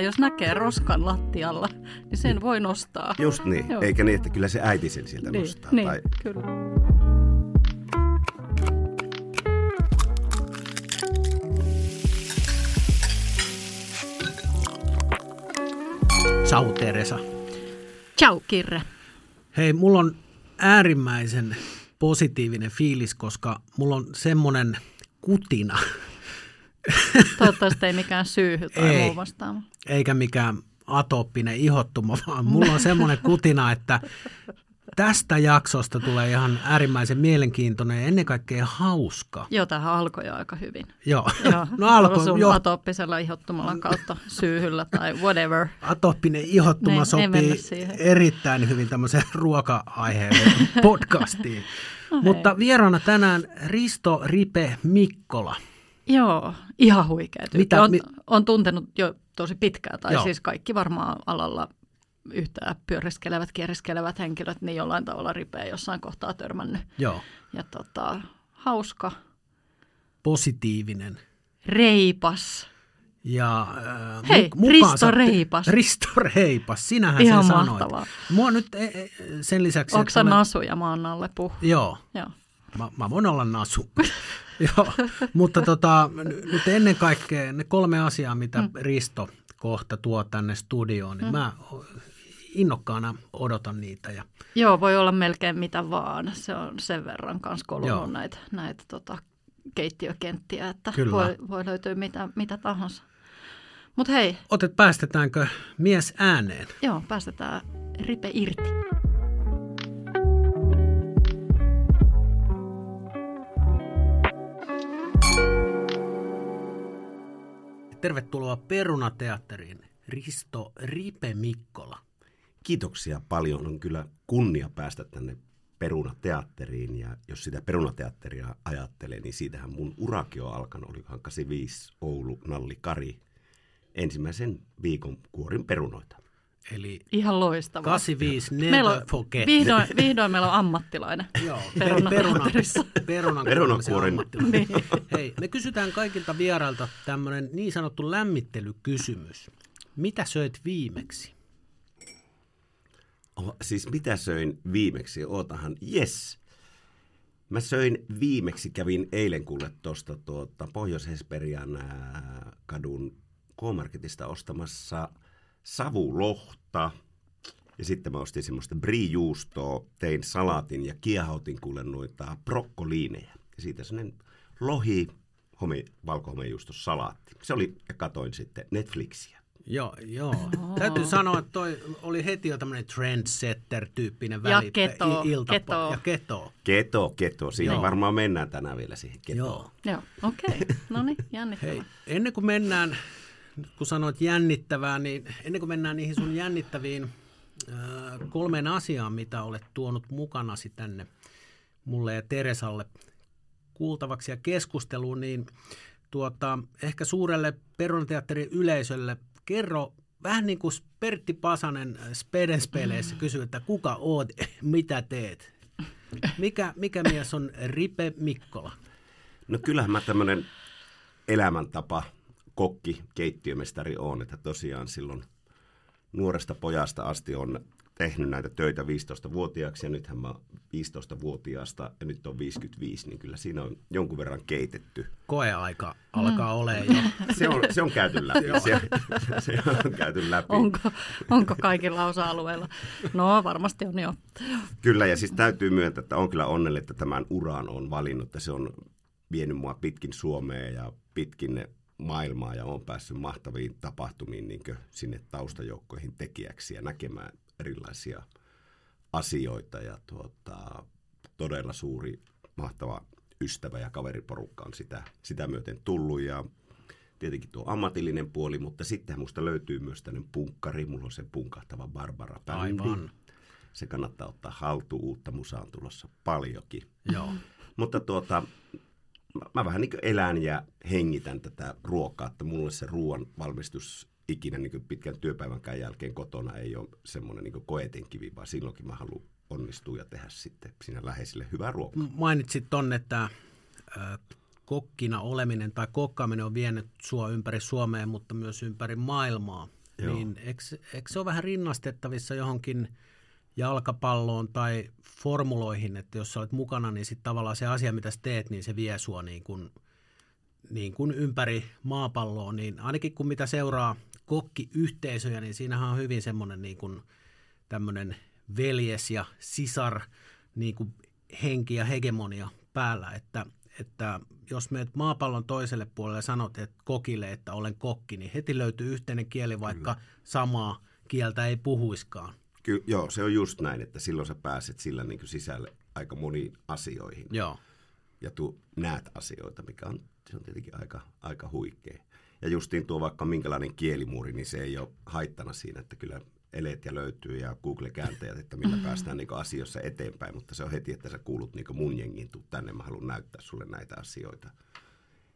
että jos näkee roskan lattialla, niin sen voi nostaa. Just niin, Joo. eikä niin, että kyllä se äiti sen sieltä Niin, nostaa. niin Tai kyllä. Ciao Teresa. Ciao, Kirre. Hei, mulla on äärimmäisen positiivinen fiilis, koska mulla on semmoinen kutina, Toivottavasti ei mikään syyhy tai Ei. muu vastaava. eikä mikään atooppinen ihottuma, vaan mulla on semmoinen kutina, että tästä jaksosta tulee ihan äärimmäisen mielenkiintoinen ja ennen kaikkea hauska. Joo, tämähän alkoi jo aika hyvin. Joo, Joo, no alkoi sun jo. atooppisella ihottumalla kautta syyhyllä tai whatever. Atooppinen ihottuma Ne- sopii erittäin hyvin tämmöiseen ruoka-aiheen podcastiin. No Mutta vieraana tänään Risto Ripe Mikkola. Joo, ihan huikea tyyppi. Mitä- on, mi- on tuntenut jo tosi pitkään, tai Joo. siis kaikki varmaan alalla yhtään pyöriskelevät, kieriskelevät henkilöt, niin jollain tavalla ripeä jossain kohtaa törmännyt. Joo, Ja tota, hauska, positiivinen. reipas. Ja, äh, Hei, mu- Risto te- Reipas. Risto Reipas, sinähän Ihan sen mahtavaa. sanoit. Mua nyt e, e, sen lisäksi... Onko sä olen- nasu ja maan alle puh? Joo, Joo. mä, mä voin olla nasu. Joo, mutta tota, nyt ennen kaikkea ne kolme asiaa, mitä mm. Risto kohta tuo tänne studioon, niin mm. mä innokkaana odotan niitä. Ja, Joo, voi olla melkein mitä vaan. Se on sen verran kanssa Joo. kolunut näitä, näitä tota, keittiökenttiä, että Kyllä. voi, voi löytyä mitä, mitä tahansa. Mutta hei, otet, päästetäänkö mies ääneen? joo, päästetään ripe irti. Tervetuloa Perunateatteriin, Risto Ripe Mikkola. kiitoksia paljon. On kyllä kunnia päästä tänne Perunateatteriin. Ja jos sitä Perunateatteria ajattelee, niin siitähän mun uraki on alkanut. Olikohan 85 Oulu Nalli Kari. Ensimmäisen viikon kuorin perunoita. Eli Ihan loistavaa. 85 Never Meillä on, Forget. vihdoin, vihdoin meillä on ammattilainen. Joo, perunan, Perunakuoren. ammattilainen. Niin. Hei, me kysytään kaikilta vierailta tämmöinen niin sanottu lämmittelykysymys. Mitä söit viimeksi? Oh, siis mitä söin viimeksi? Ootahan, yes. Mä söin viimeksi, kävin eilen kuule tuosta tuota, Pohjois-Hesperian kadun K-Marketista ostamassa savulohta. Ja sitten mä ostin semmoista brie-juustoa, tein salaatin ja kiehautin kuule noita brokkoliineja. Ja siitä semmoinen lohi, home, valkohomejuustos salaatti. Se oli, ja katoin sitten Netflixiä. Joo, joo. Täytyy sanoa, että toi oli heti jo tämmöinen trendsetter-tyyppinen Ja välittäjä, keto, i- iltapo- keto. Ja keto. Keto, keto. Siihen Joo. varmaan mennään tänään vielä siihen ketoon. Joo. Joo, okei. Okay. No niin, jännittävää. Hei, ennen kuin mennään, nyt kun sanoit jännittävää, niin ennen kuin mennään niihin sun jännittäviin äh, kolmeen asiaan, mitä olet tuonut mukanasi tänne mulle ja Teresalle kuultavaksi ja keskusteluun, niin tuota, ehkä suurelle Perunateatterin yleisölle kerro vähän niin kuin Pertti Pasanen Spedenspeleissä kysyy, että kuka oot, mitä teet? Mikä, mikä mies on Ripe Mikkola? No kyllähän mä tämmöinen elämäntapa, kokki, keittiömestari on, että tosiaan silloin nuoresta pojasta asti on tehnyt näitä töitä 15-vuotiaaksi ja nythän mä oon 15-vuotiaasta ja nyt on 55, niin kyllä siinä on jonkun verran keitetty. Koeaika alkaa mm. olemaan jo. Se on, se on käyty läpi. se, se on käyty läpi. Onko, onko kaikilla osa-alueilla? No varmasti on jo. Kyllä, ja siis täytyy myöntää, että on kyllä onnellinen, että tämän uran on valinnut, että se on vienyt mua pitkin Suomea ja pitkin maailmaa ja on päässyt mahtaviin tapahtumiin niin sinne taustajoukkoihin tekijäksi ja näkemään erilaisia asioita ja tuota, todella suuri, mahtava ystävä ja kaveriporukka on sitä, sitä myöten tullut ja tietenkin tuo ammatillinen puoli, mutta sitten musta löytyy myös tämmöinen punkkari, mulla on se punkahtava Barbara bändi. Aivan. Se kannattaa ottaa haltuun, uutta musaa on tulossa paljonkin. Joo. Mutta tuota, mä, mä vähän niin kuin elän ja hengitän tätä ruokaa, että mulle se ruoan valmistus ikinä niin pitkän työpäivänkään jälkeen kotona ei ole semmoinen niin koetinkivi, vaan silloinkin mä haluan onnistua ja tehdä sitten siinä läheisille hyvää ruokaa. Mainitsit tonne, että äh, kokkina oleminen tai kokkaaminen on vienyt sua ympäri Suomea, mutta myös ympäri maailmaa. Joo. niin eikö, eikö se ole vähän rinnastettavissa johonkin jalkapalloon tai formuloihin, että jos sä olet mukana, niin sitten tavallaan se asia, mitä sä teet, niin se vie sua niin kuin, niin kuin ympäri maapalloa, niin ainakin kun mitä seuraa kokkiyhteisöjä, niin siinähän on hyvin semmoinen niin kuin tämmöinen veljes ja sisar niin kuin henki ja hegemonia päällä, että, että jos menet maapallon toiselle puolelle ja sanot että kokille, että olen kokki, niin heti löytyy yhteinen kieli, vaikka Kyllä. samaa kieltä ei puhuiskaan. Kyllä, joo, se on just näin, että silloin sä pääset sillä niin sisälle aika moniin asioihin. Joo. Ja tu näet asioita, mikä on, se on tietenkin aika, aika huikea. Ja justiin tuo vaikka minkälainen kielimuuri, niin se ei ole haittana siinä, että kyllä eleet ja löytyy ja Google-kääntäjät, että millä mm. päästään niin asioissa eteenpäin, mutta se on heti, että sä kuulut niin mun jengiin, tuu tänne, mä haluan näyttää sulle näitä asioita.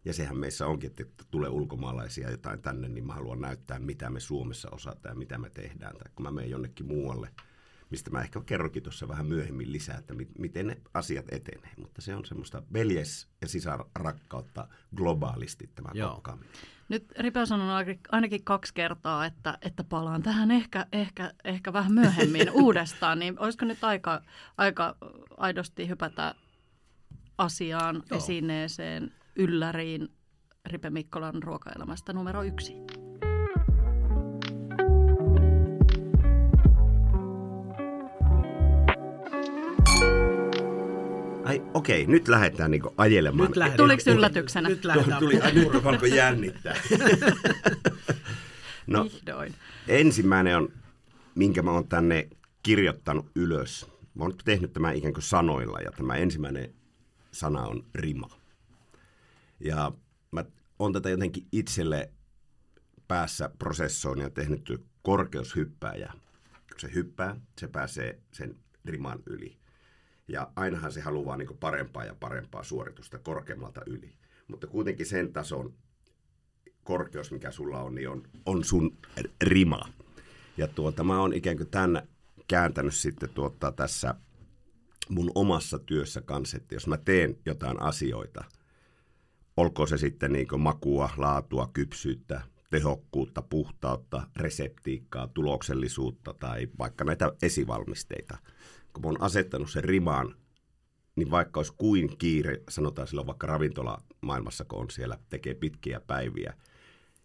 Ja sehän meissä onkin, että tulee ulkomaalaisia jotain tänne, niin mä haluan näyttää, mitä me Suomessa osataan ja mitä me tehdään. Tai kun mä menen jonnekin muualle, mistä mä ehkä kerrokin tuossa vähän myöhemmin lisää, että mi- miten ne asiat etenee. Mutta se on semmoista veljes- ja sisarakkautta globaalisti tämä Joo. kokkaaminen. Nyt Ripe on sanonut ainakin kaksi kertaa, että, että palaan tähän ehkä, ehkä, ehkä vähän myöhemmin uudestaan, niin olisiko nyt aika, aika aidosti hypätä asiaan, Joo. esineeseen, ylläriin Ripe Mikkolan ruokaelämästä numero yksi? Ai okei, nyt lähdetään niinku ajelemaan. Nyt lähdetään. Tuliko yllätyksenä? Nyt lähdetään. Tuli, ai, nyt alkoi jännittää. no, Vihdoin. Ensimmäinen on, minkä mä oon tänne kirjoittanut ylös. Mä oon tehnyt tämän ikään kuin sanoilla ja tämä ensimmäinen sana on rima. Ja mä oon tätä jotenkin itselle päässä prosessoon ja tehnyt korkeushyppääjä. Kun se hyppää, se pääsee sen riman yli. Ja ainahan se haluaa niin parempaa ja parempaa suoritusta korkeammalta yli. Mutta kuitenkin sen tason korkeus, mikä sulla on, niin on, on sun rima. Ja tuota, mä oon ikään kuin tämän kääntänyt sitten tuota, tässä mun omassa työssä kanssa, että jos mä teen jotain asioita, olkoon se sitten niin makua, laatua, kypsyyttä, tehokkuutta, puhtautta, reseptiikkaa, tuloksellisuutta tai vaikka näitä esivalmisteita – kun mä oon asettanut sen rimaan, niin vaikka olisi kuin kiire, sanotaan silloin vaikka ravintolamaailmassa, kun on siellä, tekee pitkiä päiviä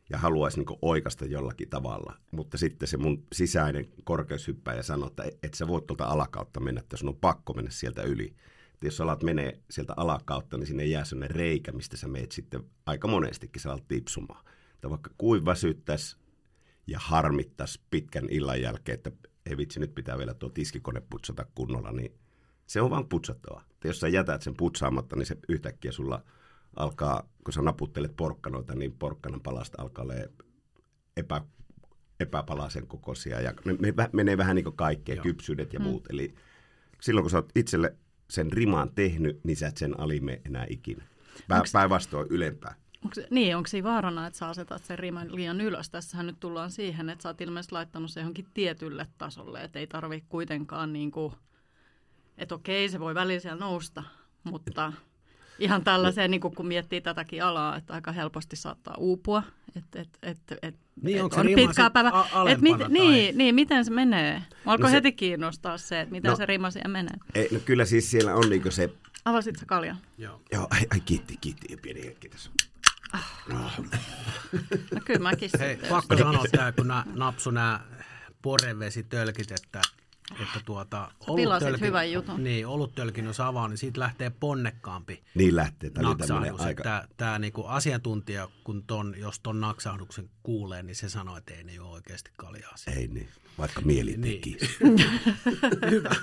ja haluaisi niin oikasta jollakin tavalla, mutta sitten se mun sisäinen korkeushyppäjä sanoo, että et sä voit tuolta alakautta mennä, että sun on pakko mennä sieltä yli. Että jos sä alat menee sieltä alakautta, niin sinne jää sellainen reikä, mistä sä meet sitten aika monestikin, sä alat tipsumaan. Että vaikka kuin väsyttäisi ja harmittaisi pitkän illan jälkeen, että ei vitsi, nyt pitää vielä tuo tiskikone putsata kunnolla, niin se on vaan putsattava. Että jos sä jätät sen putsaamatta, niin se yhtäkkiä sulla alkaa, kun sä naputtelet porkkanoita, niin porkkanan palasta alkaa olla epä, epäpalasen kokoisia. Ja ne menee vähän niin kuin kaikkea, Joo. kypsyydet ja mm. muut. Eli silloin, kun sä oot itselle sen rimaan tehnyt, niin sä et sen alime enää ikinä. Päinvastoin ylempää. Onko niin, onko se vaarana, että sä asetat sen riman liian ylös? Tässähän nyt tullaan siihen, että sä oot ilmeisesti laittanut se johonkin tietylle tasolle, että ei tarvi kuitenkaan niin kuin, että okei, se voi välillä siellä nousta, mutta ihan tällaiseen, niin kuin, kun miettii tätäkin alaa, että aika helposti saattaa uupua, että et, et, et, niin, et onko on pitkä päivä. A- et mit, tai... niin, niin, miten se menee? Alko no se, heti kiinnostaa se, että miten no, se rima siellä menee? Ei, no kyllä siis siellä on niin se... Avasitko kalja? Joo. Joo, ai, ai kiitti, kiitti, pieni hetki tässä. No. no kyllä mäkin Hei, pakko sanoa tämä, kun napsu nämä porevesitölkit, että että tuota, oluttölkin, hyvän jutun. Niin, oluttölkin jos avaa, niin siitä lähtee ponnekkaampi niin lähtee, tämä naksahdus. Aika... Tämä, tämä niin kuin asiantuntija, kun ton, jos ton naksahduksen kuulee, niin se sanoo, että ei ne ole oikeasti kaljaa. Ei niin, vaikka mieli niin. Hyvä.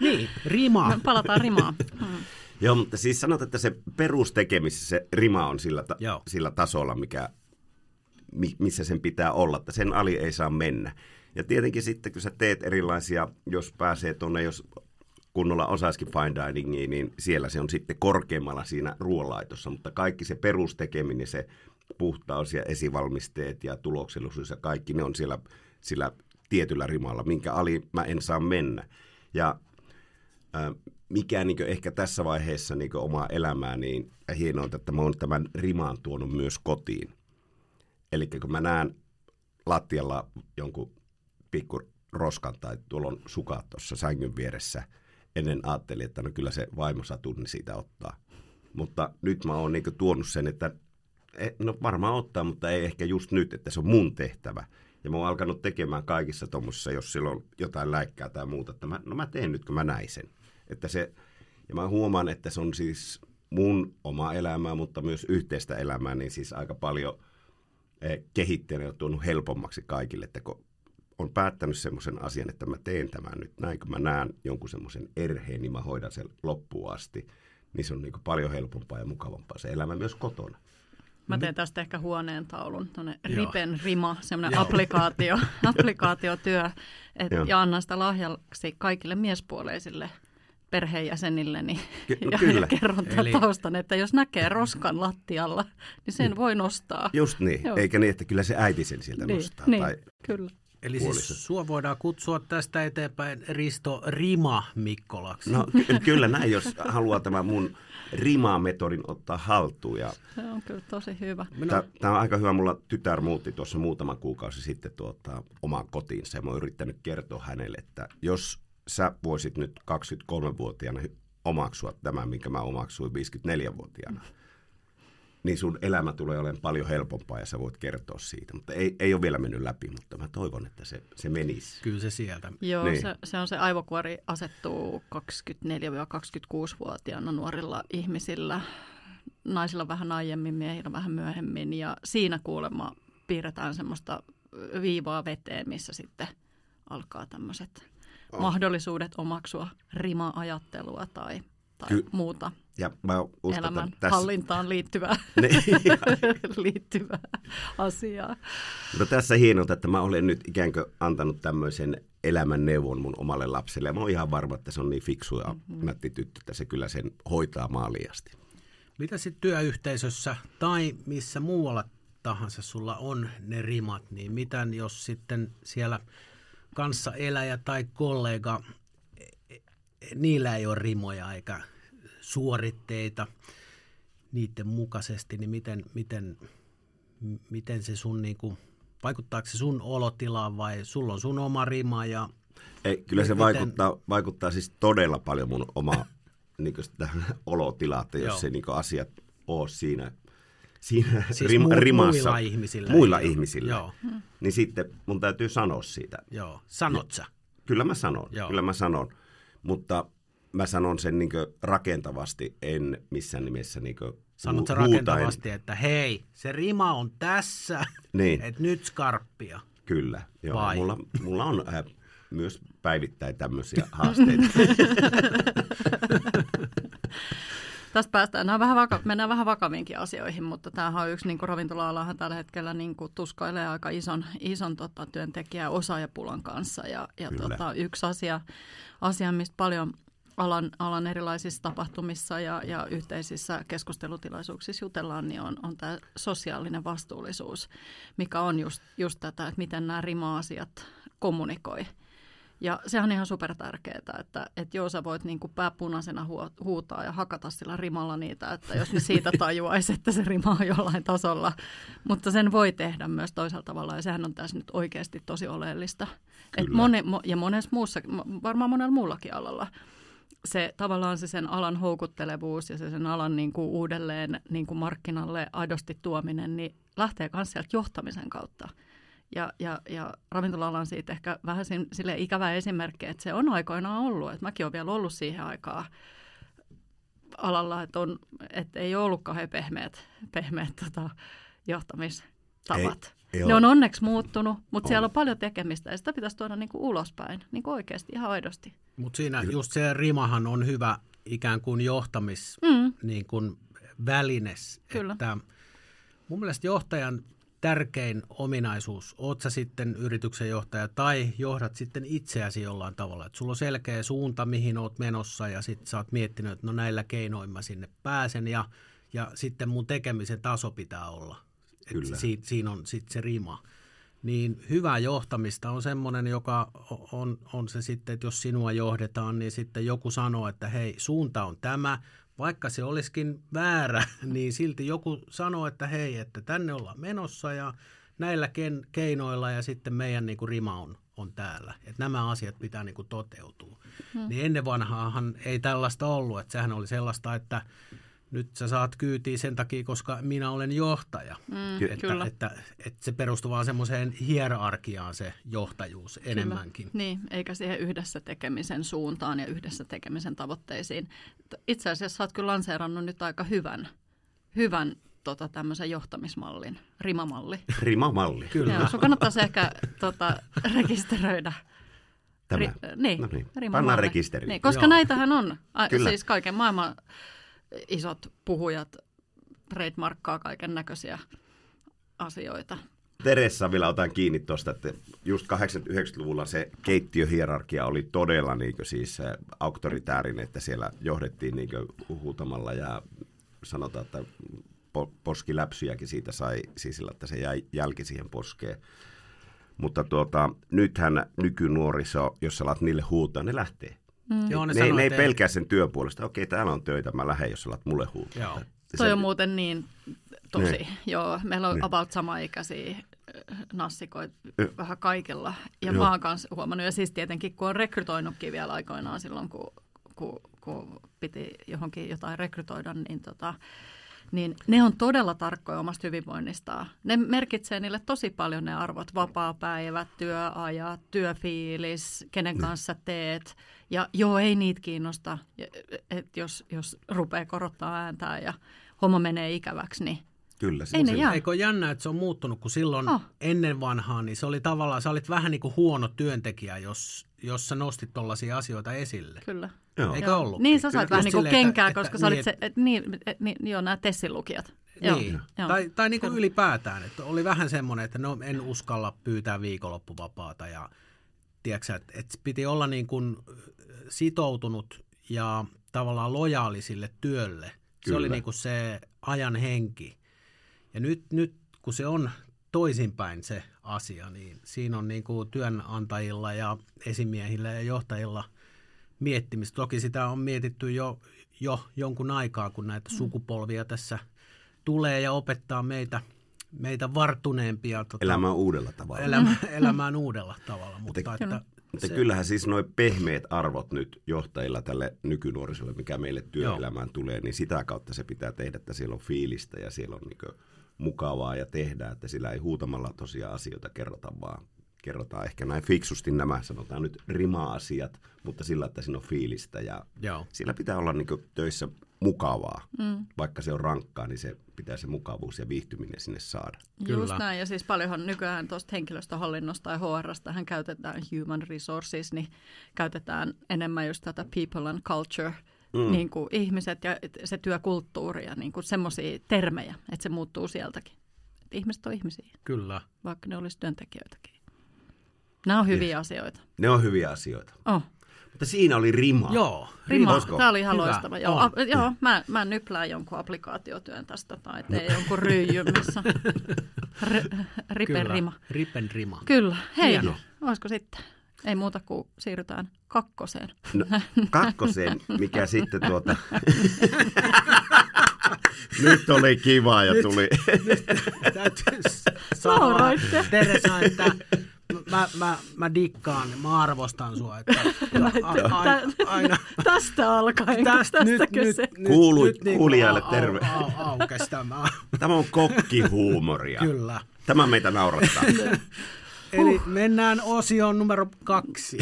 niin, rimaa. Me palataan rimaan. Hmm. Joo, mutta siis sanot, että se perustekemisessä se rima on sillä, ta- sillä tasolla, mikä, missä sen pitää olla, että sen ali ei saa mennä. Ja tietenkin sitten, kun sä teet erilaisia, jos pääsee tuonne, jos kunnolla osaisikin fine diningiin, niin siellä se on sitten korkeammalla siinä ruoanlaitossa, mutta kaikki se perustekeminen, se puhtaus ja esivalmisteet ja tuloksellisuus ja kaikki, ne on siellä sillä tietyllä rimalla, minkä ali mä en saa mennä. Ja äh, mikä niin ehkä tässä vaiheessa niin omaa elämää, niin hienoa, että mä oon tämän rimaan tuonut myös kotiin. Eli kun mä näen lattialla jonkun pikku roskan tai tuolla on sukat tuossa sängyn vieressä. Ennen ajattelin, että no kyllä se vaimo tunni siitä ottaa. Mutta nyt mä oon niinku tuonut sen, että e, no varmaan ottaa, mutta ei ehkä just nyt, että se on mun tehtävä. Ja mä oon alkanut tekemään kaikissa tuommoisissa, jos sillä on jotain läikkää tai muuta, että mä, no mä teen nyt, kun mä näin sen. Että se, ja mä huomaan, että se on siis mun oma elämää, mutta myös yhteistä elämää, niin siis aika paljon eh, kehittänyt ja tuonut helpommaksi kaikille, että kun on päättänyt semmoisen asian, että mä teen tämän nyt näin, kun mä näen jonkun semmoisen erheen, niin mä hoidan sen loppuun asti, niin se on niin paljon helpompaa ja mukavampaa se elämä myös kotona. Mä teen tästä ehkä huoneen taulun, tuonne Ripen Rima, semmoinen applikaatio, applikaatiotyö, et, ja annan sitä lahjaksi kaikille miespuoleisille perheenjäsenille niin Ky- ja, kyllä. ja kerron Eli... taustan, että jos näkee roskan lattialla, niin sen voi nostaa. Just niin, Joo. eikä niin, että kyllä se äiti sen sieltä niin, nostaa. Niin, tai kyllä. Eli siis sua voidaan kutsua tästä eteenpäin Risto Rima Mikkolaksi. No ky- kyllä näin, jos haluaa tämä mun Rima-metodin ottaa haltuun. Ja se on kyllä tosi hyvä. Tämä on aika hyvä. Mulla tytär muutti tuossa muutama kuukausi sitten tuota, omaan kotiinsa ja mä oon yrittänyt kertoa hänelle, että jos sä voisit nyt 23-vuotiaana omaksua tämän, minkä mä omaksuin 54-vuotiaana, niin sun elämä tulee olemaan paljon helpompaa ja sä voit kertoa siitä. Mutta ei, ei ole vielä mennyt läpi, mutta mä toivon, että se, se menisi. Kyllä se sieltä. Joo, niin. se, se on se aivokuori asettuu 24-26-vuotiaana nuorilla ihmisillä, naisilla vähän aiemmin, miehillä vähän myöhemmin. Ja siinä kuulemma piirretään semmoista viivaa veteen, missä sitten alkaa tämmöiset oh. mahdollisuudet omaksua rima-ajattelua tai, tai Ky- muuta ja mä uskon, elämän tässä... hallintaan liittyvää, niin. liittyvää asiaa. No tässä hienolta, että mä olen nyt ikään kuin antanut tämmöisen elämän neuvon mun omalle lapselle. Ja mä oon ihan varma, että se on niin fiksu ja mm-hmm. nätti tyttö, että se kyllä sen hoitaa maaliasti. Mitä sitten työyhteisössä tai missä muualla tahansa sulla on ne rimat, niin mitä jos sitten siellä kanssa eläjä tai kollega, e, e, niillä ei ole rimoja eikä suoritteita niiden mukaisesti, niin miten, miten, miten se sun, niin kuin, vaikuttaako se sun olotilaan vai sulla on sun oma rima ja ei, kyllä se miten... vaikuttaa, vaikuttaa siis todella paljon mun oma niin olotilaa, että jos se niin asiat ole siinä, siinä siis rim, mu- rimassa. Muilla ihmisillä. Muilla ihmisillä. Joo. Niin sitten mun täytyy sanoa siitä. Joo. Sanot sä? Kyllä mä sanon, Joo. kyllä mä sanon. Mutta mä sanon sen niin rakentavasti, en missään nimessä niin Sanot sä rakentavasti, että hei, se rima on tässä, niin. että nyt skarppia. Kyllä, joo. Vai? Mulla, mulla on äh, myös päivittäin tämmöisiä haasteita. Tästä päästään, nämä vähän vaka- mennään vähän vakaviinkin asioihin, mutta tämähän on yksi niin ravintola-alahan tällä hetkellä niin kuin, tuskailee aika ison, ison tota, työntekijä osaajapulan kanssa. Ja, ja tota, yksi asia, asia, mistä paljon alan, alan erilaisissa tapahtumissa ja, ja yhteisissä keskustelutilaisuuksissa jutellaan, niin on, on tämä sosiaalinen vastuullisuus, mikä on just, just tätä, että miten nämä rima-asiat kommunikoi. Ja sehän on ihan super tärkeää, että, että joo, sä voit niin kuin pääpunaisena huutaa ja hakata sillä rimalla niitä, että jos ne siitä tajuaisi, että se rima on jollain tasolla. Mutta sen voi tehdä myös toisella tavalla ja sehän on tässä nyt oikeasti tosi oleellista. Et moni, ja monessa muussa, varmaan monella muullakin alalla se tavallaan se sen alan houkuttelevuus ja se sen alan niin kuin uudelleen niin kuin markkinalle aidosti tuominen, niin lähtee myös sieltä johtamisen kautta. Ja, ja, ja ravintola on siitä ehkä vähän sille ikävä esimerkki, että se on aikoinaan ollut. Että mäkin olen vielä ollut siihen aikaan alalla, että, on, että ei ole ollut kauhean pehmeät, pehmeät tota, johtamistavat. Ei, ei ne on onneksi muuttunut, mutta on. siellä on paljon tekemistä ja sitä pitäisi tuoda niin kuin ulospäin, niin kuin oikeasti, ihan aidosti. Mutta siinä just se rimahan on hyvä ikään kuin johtamis mm. niin kuin välines. Kyllä. Että mun mielestä johtajan tärkein ominaisuus, oot sä sitten yrityksen johtaja tai johdat sitten itseäsi jollain tavalla, että sulla on selkeä suunta, mihin oot menossa ja sitten sä oot miettinyt, että no näillä keinoin mä sinne pääsen ja, ja sitten mun tekemisen taso pitää olla. Kyllä. Si, siinä on sitten se rima niin hyvää johtamista on semmoinen, joka on, on se sitten, että jos sinua johdetaan, niin sitten joku sanoo, että hei, suunta on tämä, vaikka se olisikin väärä, niin silti joku sanoo, että hei, että tänne ollaan menossa ja näillä ken, keinoilla ja sitten meidän niin kuin rima on, on täällä. Että nämä asiat pitää niin kuin toteutua. Hmm. Niin ennen vanhaahan ei tällaista ollut. Että sehän oli sellaista, että nyt sä saat kyytiä sen takia, koska minä olen johtaja. Mm, että, kyllä. Että, että se perustuu vaan semmoiseen hierarkiaan se johtajuus kyllä. enemmänkin. Niin, eikä siihen yhdessä tekemisen suuntaan ja yhdessä tekemisen tavoitteisiin. Itse asiassa sä oot kyllä lanseerannut nyt aika hyvän, hyvän tota, tämmöisen johtamismallin, rimamalli. Rimamalli. Kyllä. Joo, sun kannattaisi ehkä tota, rekisteröidä. Tämä. Ri, niin, no niin. Pannaan rekisteri. Niin, koska Joo. näitähän on, a, siis kaiken maailman isot puhujat trademarkkaa kaiken näköisiä asioita. Teressa vielä otan kiinni tuosta, että just 80-90-luvulla se keittiöhierarkia oli todella niin siis auktoritäärinen, että siellä johdettiin niin huutamalla ja sanotaan, että poskiläpsyjäkin siitä sai sisillä, että se jäi jälki siihen poskeen. Mutta tuota, nythän nykynuoriso, jos sä alat niille huutaa, ne lähtee. Mm. Joo, ne, ne, sanoo, ne ei pelkää sen työn puolesta. Okei, täällä on töitä, mä lähden, jos alat mulle huutaa. Joo. Toi on muuten niin tosi. Niin. Joo, meillä on niin. about samaikäisiä nassikoita vähän kaikilla. Ja Joo. mä oon kanssa huomannut, ja siis tietenkin kun on rekrytoinutkin vielä aikoinaan silloin, kun, kun, kun piti johonkin jotain rekrytoida, niin tota, niin ne on todella tarkkoja omasta hyvinvoinnistaan. Ne merkitsee niille tosi paljon ne arvot, vapaa-päivät, työajat, työfiilis, kenen mm. kanssa teet. Ja joo, ei niitä kiinnosta, että jos, jos rupeaa korottaa ääntää ja homma menee ikäväksi, niin Kyllä. Ei ne jää. Eikö jännä, että se on muuttunut, kun silloin oh. ennen vanhaa, niin se oli tavallaan, sä olit vähän niin kuin huono työntekijä, jos, jos sä nostit tollaisia asioita esille. Kyllä. Joo. Eikö ollut? Niin, sä sait vähän niin kuin kenkää, että, koska että, sä olit niin, se, että, niin, et, niin, joo, nämä Tessin-lukijat. Niin, joo. tai, tai niin kuin ylipäätään, että oli vähän semmoinen, että no en uskalla pyytää viikonloppuvapaata ja tiedätkö, että, että piti olla niin kuin sitoutunut ja tavallaan lojaali sille työlle. Kyllä. Se oli niin kuin se ajan henki. Ja nyt, nyt kun se on toisinpäin se asia, niin siinä on niin kuin työnantajilla ja esimiehillä ja johtajilla miettimistä. Toki sitä on mietitty jo, jo jonkun aikaa, kun näitä mm. sukupolvia tässä tulee ja opettaa meitä, meitä vartuneempia. Tota, elämään uudella tavalla. Elämä, elämään uudella tavalla. Mutta, että, mutta se, kyllähän siis nuo pehmeät arvot nyt johtajilla tälle nykynuorisolle, mikä meille työelämään joo. tulee, niin sitä kautta se pitää tehdä, että siellä on fiilistä ja siellä on niin mukavaa ja tehdään, että sillä ei huutamalla tosiaan asioita kerrota, vaan kerrotaan ehkä näin fiksusti nämä, sanotaan nyt rima-asiat, mutta sillä, että siinä on fiilistä ja Joo. siellä pitää olla niin töissä mukavaa. Mm. Vaikka se on rankkaa, niin se pitää se mukavuus ja viihtyminen sinne saada. Kyllä. Just näin, ja siis paljonhan nykyään tuosta henkilöstöhallinnosta ja HRsta hän käytetään human resources, niin käytetään enemmän just tätä people and culture – mm. niin kuin ihmiset ja se työkulttuuri ja niin semmoisia termejä, että se muuttuu sieltäkin. Että ihmiset on ihmisiä. Kyllä. Vaikka ne olisi työntekijöitäkin. Nämä on hyviä yes. asioita. Ne on hyviä asioita. Oh. Mutta siinä oli rima. Joo. Rima. Olisiko? Tämä oli ihan Hyvä. loistava. Joo, a, joo mä, mä nyplään jonkun applikaatiotyön tästä tai teen jonkun ryijyn, missä R- ripen Kyllä. rima. Ripen rima. Kyllä. Hei, Hieno. olisiko sitten? Ei muuta kuin siirrytään kakkoseen. No, kakkoseen, mikä sitten tuota... nyt oli kiva ja nyt, tuli... nyt täytyy sanoa, Teresa, että mä, mä, mä dikkaan, mä arvostan sua. Että, a, a, aina, tästä alkaen, tästä, nyt, kyse. Nyt, Kuulu, nyt, niin kuulijalle terve. Au, au, aukes tämä. Tämä on kokkihuumoria. Kyllä. Tämä meitä naurattaa. Eli mennään osioon numero kaksi.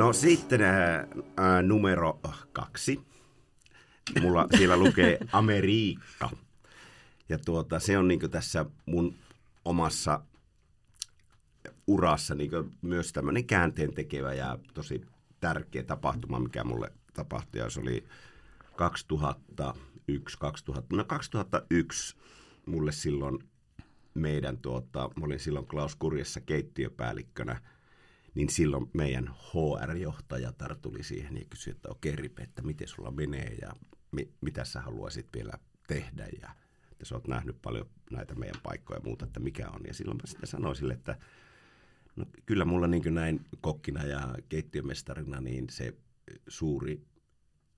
No sitten äh, numero kaksi. Mulla siellä lukee Amerikka. Ja tuota, se on niin tässä mun omassa urassa niin myös tämmöinen käänteen tekevä ja tosi tärkeä tapahtuma, mikä mulle tapahtui. Ja se oli 2001, 2000, no 2001 mulle silloin meidän, tuota, mä olin silloin Klaus Kurjessa keittiöpäällikkönä, niin silloin meidän HR-johtaja tuli siihen ja kysyi, että okei Ripe, että miten sulla menee ja mi- mitä sä haluaisit vielä tehdä ja että sä oot nähnyt paljon näitä meidän paikkoja ja muuta, että mikä on. Ja silloin mä sitten sanoin sille, että No, kyllä mulla niin näin kokkina ja keittiömestarina niin se suuri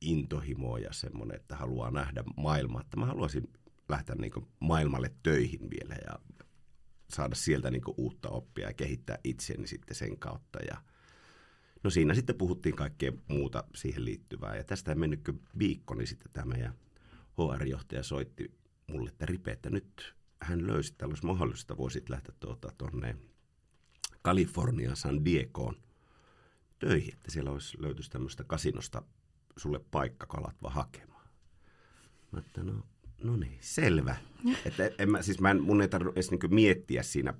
intohimo ja semmoinen, että haluaa nähdä maailmaa. Että mä haluaisin lähteä niin maailmalle töihin vielä ja saada sieltä niin uutta oppia ja kehittää itseäni sitten sen kautta. Ja no siinä sitten puhuttiin kaikkea muuta siihen liittyvää. Ja tästä ei mennytkö viikko, niin sitten tämä meidän HR-johtaja soitti mulle, että Ripe, että nyt hän löysi, että olisi mahdollista, voisit lähteä tuonne tuota, Kalifornian San Diegoon töihin, että siellä olisi löytyisi tämmöistä kasinosta sulle paikka, kun alat vaan hakemaan. Mä että no, no niin, selvä. Että en mä, siis mä en, mun ei tarvitse edes niin miettiä siinä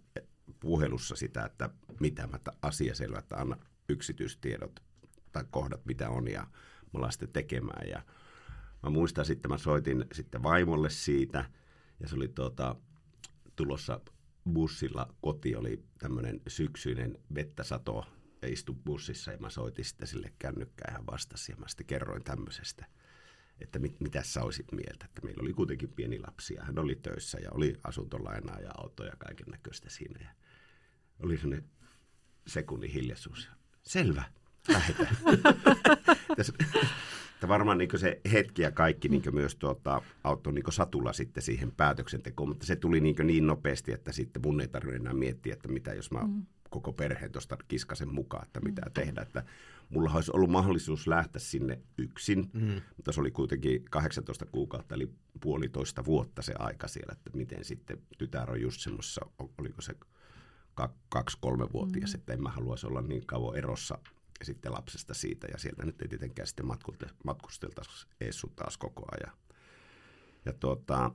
puhelussa sitä, että mitä mä asia selvä, että anna yksityistiedot tai kohdat, mitä on, ja mä alan sitten tekemään. Ja mä muistan sitten, mä soitin sitten vaimolle siitä, ja se oli tuota, tulossa bussilla koti, oli tämmöinen syksyinen vettä sato, ja istui bussissa, ja mä soitin sitten sille kännykkään ja hän vastasi, ja mä sitten kerroin tämmöisestä että mit, mitä sä olisit mieltä, että meillä oli kuitenkin pieni lapsi ja hän oli töissä ja oli asuntolainaa ja autoja ja kaiken näköistä siinä. Ja oli sellainen sekunnin hiljaisuus. Selvä, lähdetään. että varmaan niin se hetki ja kaikki niin myös tuota, auttoi niin satulla sitten siihen päätöksentekoon, mutta se tuli niin, niin nopeasti, että sitten mun ei tarvitse enää miettiä, että mitä jos mä mm. Koko perheen tuosta kiskasen mukaan, että mitä mm. tehdä. Että mulla olisi ollut mahdollisuus lähteä sinne yksin, mm. mutta se oli kuitenkin 18 kuukautta, eli puolitoista vuotta se aika siellä, että miten sitten tytär on just semmoisessa, oliko se kaksi-kolme-vuotias, mm. että en mä haluaisi olla niin kauan erossa sitten lapsesta siitä, ja sieltä nyt ei tietenkään sitten matkusteltaisi ees taas koko ajan. Ja tuota,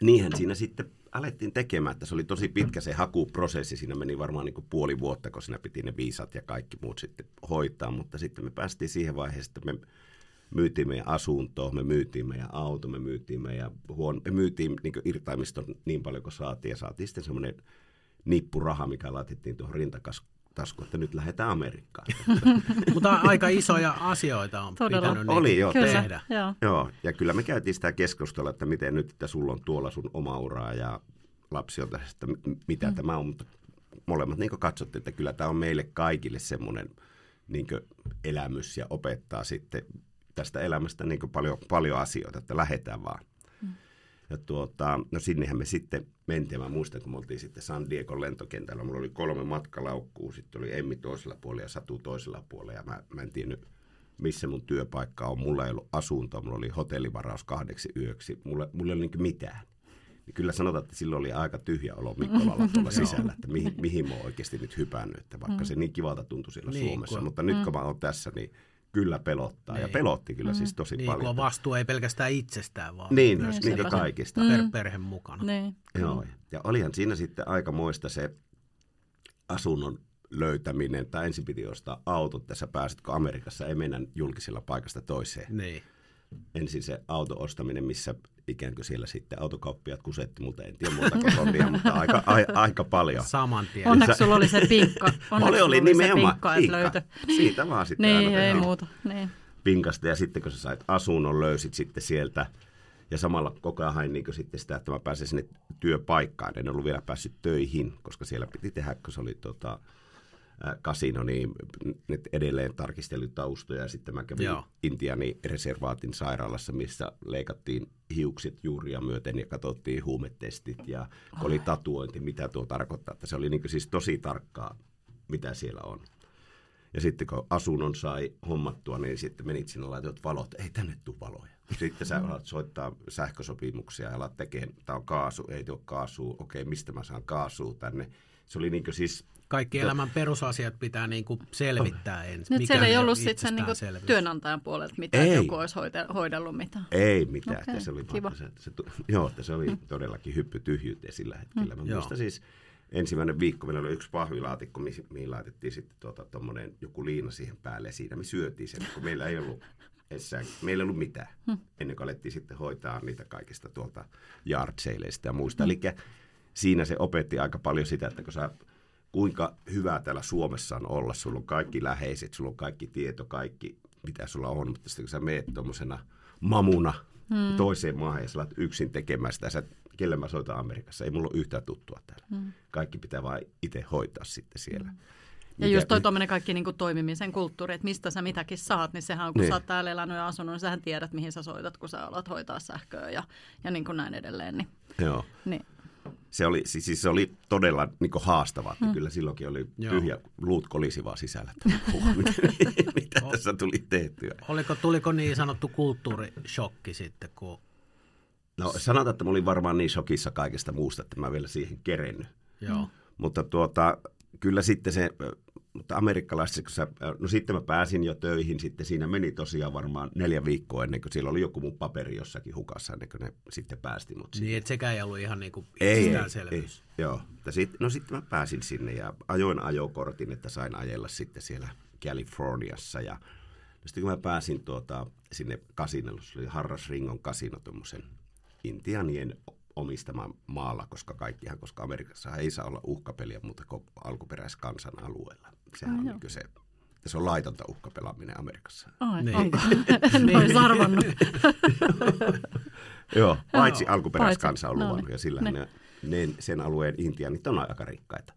niinhän siinä sitten alettiin tekemään, että se oli tosi pitkä se hakuprosessi, siinä meni varmaan niin kuin puoli vuotta, kun siinä piti ne viisat ja kaikki muut sitten hoitaa, mutta sitten me päästiin siihen vaiheeseen, että me myytiin meidän asuntoa, me myytiin meidän auto, me myytiin meidän huone, me myytiin niin irtaimiston niin paljon kuin saatiin. Ja saatiin sitten semmoinen nippuraha, mikä laitettiin tuohon rintakaskuun, että nyt lähdetään Amerikkaan. Mutta aika isoja asioita on Todella. pitänyt niin Oli, jo, kyllä, tehdä. Joo. joo. ja kyllä me käytiin sitä keskustelua, että miten nyt, että sulla on tuolla sun oma uraa ja lapsi on tässä, että mitä mm. tämä on, mutta molemmat niin katsottiin, että kyllä tämä on meille kaikille semmoinen niin elämys ja opettaa sitten tästä elämästä niin paljon, paljon asioita, että lähdetään vaan. Ja tuota, no sinnehän me sitten mentiin. Mä muistan, kun me oltiin sitten San Diego lentokentällä. Mulla oli kolme matkalaukkuu. Sitten oli Emmi toisella puolella ja Satu toisella puolella. Ja mä, mä en tiennyt, missä mun työpaikka on. Mulla ei ollut asuntoa. Mulla oli hotellivaraus kahdeksi yöksi. Mulla, mulla ei ollut niin mitään. Niin kyllä sanotaan, että silloin oli aika tyhjä olo Mikkolalla tuolla sisällä, että mihin, mihin mä oon oikeasti nyt hypännyt. Että vaikka mm. se niin kivalta tuntui siellä niin, Suomessa. Kun, mutta mm. nyt kun mä oon tässä, niin kyllä pelottaa. Niin. Ja pelotti kyllä mm. siis tosi niin, paljon. Kun vastuu ei pelkästään itsestään, vaan niin, myös niin, niin kaikista. Mm. Per perhe mukana. Niin. Joo. Ja olihan siinä sitten aika moista se asunnon löytäminen, tai ensin piti ostaa autot, tässä pääsetkö Amerikassa, ei mennä julkisella paikasta toiseen. Niin. Ensin se auto ostaminen, missä ikään kuin siellä sitten autokauppiat kusetti, mutta en tiedä muuta kuin tonnia, mutta aika, a, aika paljon. Saman tien. Onneksi sulla oli se pinkka. Onneksi oli, oli nimenomaan pinkka, pinkka. Löytö. Siitä vaan sitten niin, aina ei muuta. Niin. Pinkasta ja sitten kun sä sait asunnon, löysit sitten sieltä ja samalla koko ajan hain niin sitten sitä, että mä pääsin sinne työpaikkaan. En ollut vielä päässyt töihin, koska siellä piti tehdä, kun se oli tota, kasino, niin ne edelleen tarkisteli taustoja ja sitten mä kävin Joo. Intiani reservaatin sairaalassa, missä leikattiin hiukset juuria myöten ja katsottiin huumetestit ja oh. oli tatuointi, mitä tuo tarkoittaa. Että se oli niin siis tosi tarkkaa, mitä siellä on. Ja sitten kun asunnon sai hommattua, niin sitten menit sinne laitoit valot, ei tänne tule valoja. Sitten sä alat soittaa sähkösopimuksia ja alat tekemään, tämä on kaasu, ei tuo kaasua, okei, mistä mä saan kaasua tänne. Se oli niin siis kaikki elämän perusasiat pitää niin kuin selvittää ensin. Nyt siellä ei ollut sitten sen niin kuin työnantajan puolelta mitään, ei. joku olisi hoidellut mitään. Ei mitään. Okay. Se oli Kiva. Se, se, joo, että se oli hmm. todellakin hyppy tyhjyyteen sillä hetkellä. Hmm. Mä muistan siis ensimmäinen viikko, meillä oli yksi pahvilaatikko, mihin laitettiin sitten tuota, joku liina siihen päälle ja siinä me syötiin sen, kun meillä ei ollut Essään. Meillä ei ollut mitään, hmm. ennen kuin alettiin sitten hoitaa niitä kaikista tuolta yard ja muista. Hmm. Eli siinä se opetti aika paljon sitä, että kun sä kuinka hyvä täällä Suomessa on olla. Sulla on kaikki läheiset, sulla on kaikki tieto, kaikki mitä sulla on, mutta sitten kun sä meet tuommoisena mamuna hmm. toiseen maahan ja sä yksin tekemään sitä, sä kelle mä soitan Amerikassa. Ei mulla ole yhtään tuttua täällä. Mm. Kaikki pitää vain itse hoitaa sitten siellä. Mm. Ja just toi tuommoinen kaikki niin kuin toimimisen kulttuuri, että mistä sä mitäkin saat, niin sehän on, kun niin. sä oot täällä elänyt ja asunut, niin sähän tiedät, mihin sä soitat, kun sä alat hoitaa sähköä ja, ja niin kuin näin edelleen. Niin, Joo. Niin. Se oli, siis se oli todella niin haastavaa, että hmm. kyllä silloinkin oli Joo. tyhjä, luut kolisi vaan sisällä, että mitä, mitä tässä tuli tehtyä. Oliko, tuliko niin sanottu kulttuurishokki sitten, kun... No sanotaan, että mä olin varmaan niin shokissa kaikesta muusta, että mä vielä siihen kerennyt. Joo. Mutta tuota, kyllä sitten se, mutta sä, no sitten mä pääsin jo töihin, sitten siinä meni tosiaan varmaan neljä viikkoa ennen kuin siellä oli joku mun paperi jossakin hukassa, ennen kuin ne sitten päästi mut Niin, että sekään ei ollut ihan niin kuin ei, ei, ei, joo. Sit, no sitten mä pääsin sinne ja ajoin ajokortin, että sain ajella sitten siellä Californiassa ja no sitten kun mä pääsin tuota, sinne kasinolle, se oli Harras Ringon kasino, tuommoisen Intianien omistama maalla, koska kaikkihan, koska Amerikassa ei saa olla uhkapeliä muuta kuin alkuperäiskansan alueella. Sehän on niin se, se on laitonta uhkapelaaminen Amerikassa. Ai, niin. onko? en olisi arvannut. Joo, paitsi alkuperäiskansa on luvannut no, ja sillä ne. ne, sen alueen intianit on aika rikkaita.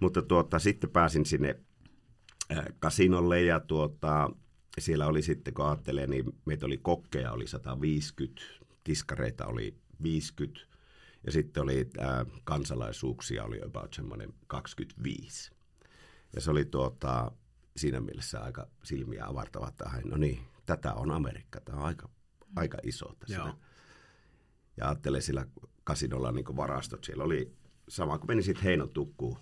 Mutta tuota, sitten pääsin sinne äh, kasinolle ja tuota, siellä oli sitten, kun ajattelee, niin meitä oli kokkeja, oli 150, tiskareita oli 50 ja sitten oli ää, kansalaisuuksia oli about semmoinen 25. Ja se oli tuota, siinä mielessä aika silmiä avartava, että no niin, tätä on Amerikka, tämä on aika, aika iso tässä. Joo. Ja ajattelee sillä kasinolla niin varastot, siellä oli sama kuin meni sitten Heinon tukkuun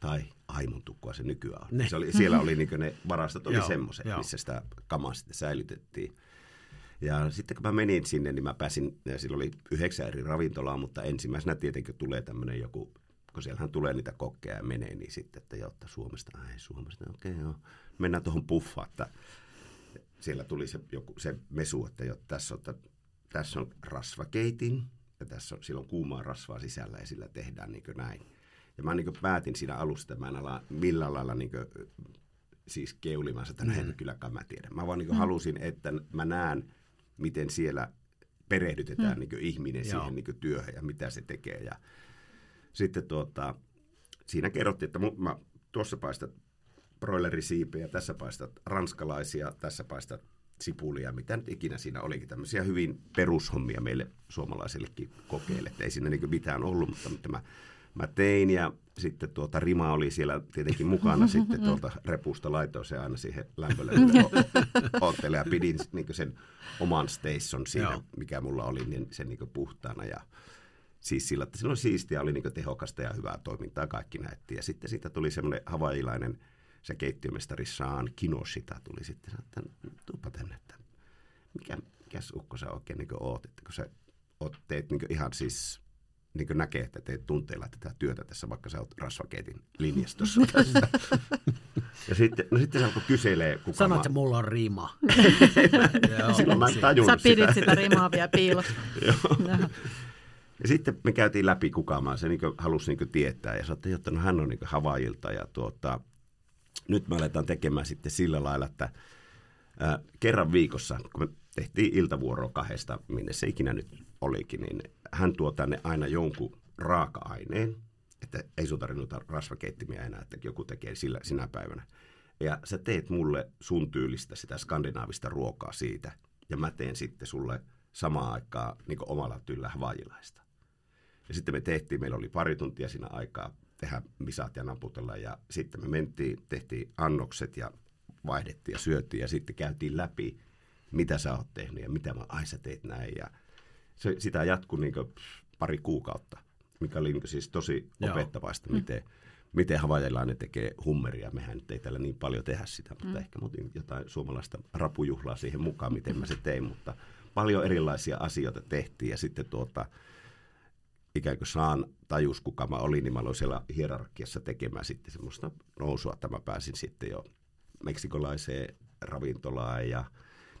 tai Aimon tukkua se nykyään on. Ne. Se oli, siellä oli niin ne varastot oli semmoiset, missä sitä kamaa sitten säilytettiin. Ja sitten kun mä menin sinne, niin mä pääsin, ja sillä oli yhdeksän eri ravintolaa, mutta ensimmäisenä tietenkin tulee tämmöinen joku, kun siellähän tulee niitä kokkeja ja menee, niin sitten, että jotta Suomesta, ai Suomesta, okei okay, joo. Mennään tuohon puffaan, että siellä tuli se, joku, se mesu, että jo, tässä, on, että tässä on rasvakeitin, ja tässä on, silloin kuumaa rasvaa sisällä, ja sillä tehdään niin näin. Ja mä niin päätin siinä alusta, että mä en ala millään lailla niin kuin, siis keulimaan, että no en kylläkään mä tiedä. Mä vaan niin mm. halusin, että mä näen, miten siellä perehdytetään hmm. niin ihminen Joo. siihen niin työhön ja mitä se tekee. Ja sitten tuota, siinä kerrottiin, että mä, tuossa paistat broilerisiipejä, tässä paistat ranskalaisia, tässä paistat sipulia, mitä nyt ikinä siinä olikin. Tämmöisiä hyvin perushommia meille suomalaisillekin kokeille. Että ei siinä niin mitään ollut, mutta, mutta mä mä tein ja sitten tuota Rima oli siellä tietenkin mukana sitten tuolta repusta laitoin se aina siihen lämpölle ottele ja pidin niin sen oman station siinä, Joo. mikä mulla oli, niin sen niin puhtaana ja siis sillä, että silloin siistiä oli niin tehokasta ja hyvää toimintaa, kaikki näytti. Ja sitten siitä tuli semmoinen havailainen, se keittiömestari Saan Kinoshita tuli sitten, että tuupa tänne, että mikä, mikä ukko sä oikein niin oot, että kun sä oot, teet niin ihan siis niin näkee, että teet tunteilla tätä työtä tässä, vaikka sä oot rasvakeitin linjastossa tässä. ja sitten, no sitten se alkoi kyselee, kuka Sanoit, että mulla on rima. Silloin mä en tajunnut Sä pidit sitä, sitä rimaa vielä piilossa. Ja sitten me käytiin läpi kuka Se niin halusi niin tietää ja sanoi, että no hän on niin Havailta ja tuota, nyt me aletaan tekemään sitten sillä lailla, että ää, kerran viikossa, kun me tehtiin iltavuoroa kahdesta, minne se ikinä nyt olikin, niin hän tuo tänne aina jonkun raaka-aineen, että ei sun tarvinnut rasvakeittimiä enää, että joku tekee sillä, sinä päivänä. Ja sä teet mulle sun tyylistä sitä skandinaavista ruokaa siitä, ja mä teen sitten sulle samaan aikaan niin omalla tyllä vaajilaista. Ja sitten me tehtiin, meillä oli pari tuntia siinä aikaa tehdä misat ja naputella, ja sitten me mentiin, tehtiin annokset ja vaihdettiin ja syötiin, ja sitten käytiin läpi, mitä sä oot tehnyt ja mitä mä, ai sä teet näin, ja se, sitä jatkui niin pari kuukautta, mikä oli niin siis tosi Joo. opettavaista, miten, mm. miten havajalainen tekee hummeria. Mehän nyt ei täällä niin paljon tehdä sitä, mutta mm. ehkä mutin jotain suomalaista rapujuhlaa siihen mukaan, miten mä se tein, mutta paljon erilaisia asioita tehtiin ja sitten tuota, ikään kuin saan tajus, kuka mä olin, niin mä aloin siellä hierarkiassa tekemään sitten semmoista nousua, että mä pääsin sitten jo meksikolaiseen ravintolaan ja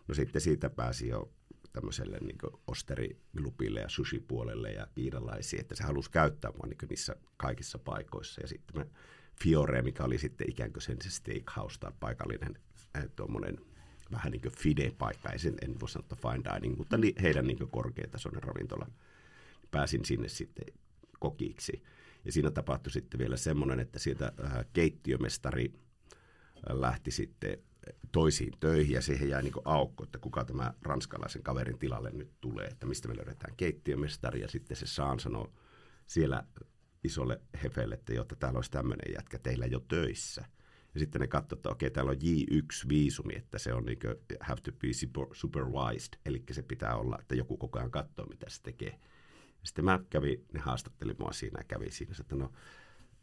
no sitten siitä pääsi jo tämmöiselle niin osteriglupille ja sushipuolelle ja kiinalaisiin, että se halusi käyttää mua niin niissä kaikissa paikoissa. Ja sitten me Fiore, mikä oli sitten ikään kuin sen se steakhouse tai paikallinen äh, tuommoinen vähän niin kuin fide-paikka, en voi sanoa fine dining, mutta heidän niin korkeatasoinen ravintola. Pääsin sinne sitten kokiksi. Ja siinä tapahtui sitten vielä semmoinen, että sieltä äh, keittiömestari äh, lähti sitten toisiin töihin ja siihen jäi niin aukko, että kuka tämä ranskalaisen kaverin tilalle nyt tulee, että mistä me löydetään keittiömestari ja sitten se Saan sanoo siellä isolle hefelle, että jotta täällä olisi tämmöinen jätkä teillä jo töissä. Ja sitten ne katsoivat, että okei, täällä on J1-viisumi, että se on niin kuin, have to be supervised, eli se pitää olla, että joku koko ajan katsoo, mitä se tekee. Sitten mä kävin, ne haastatteli mua siinä ja kävin siinä, että no,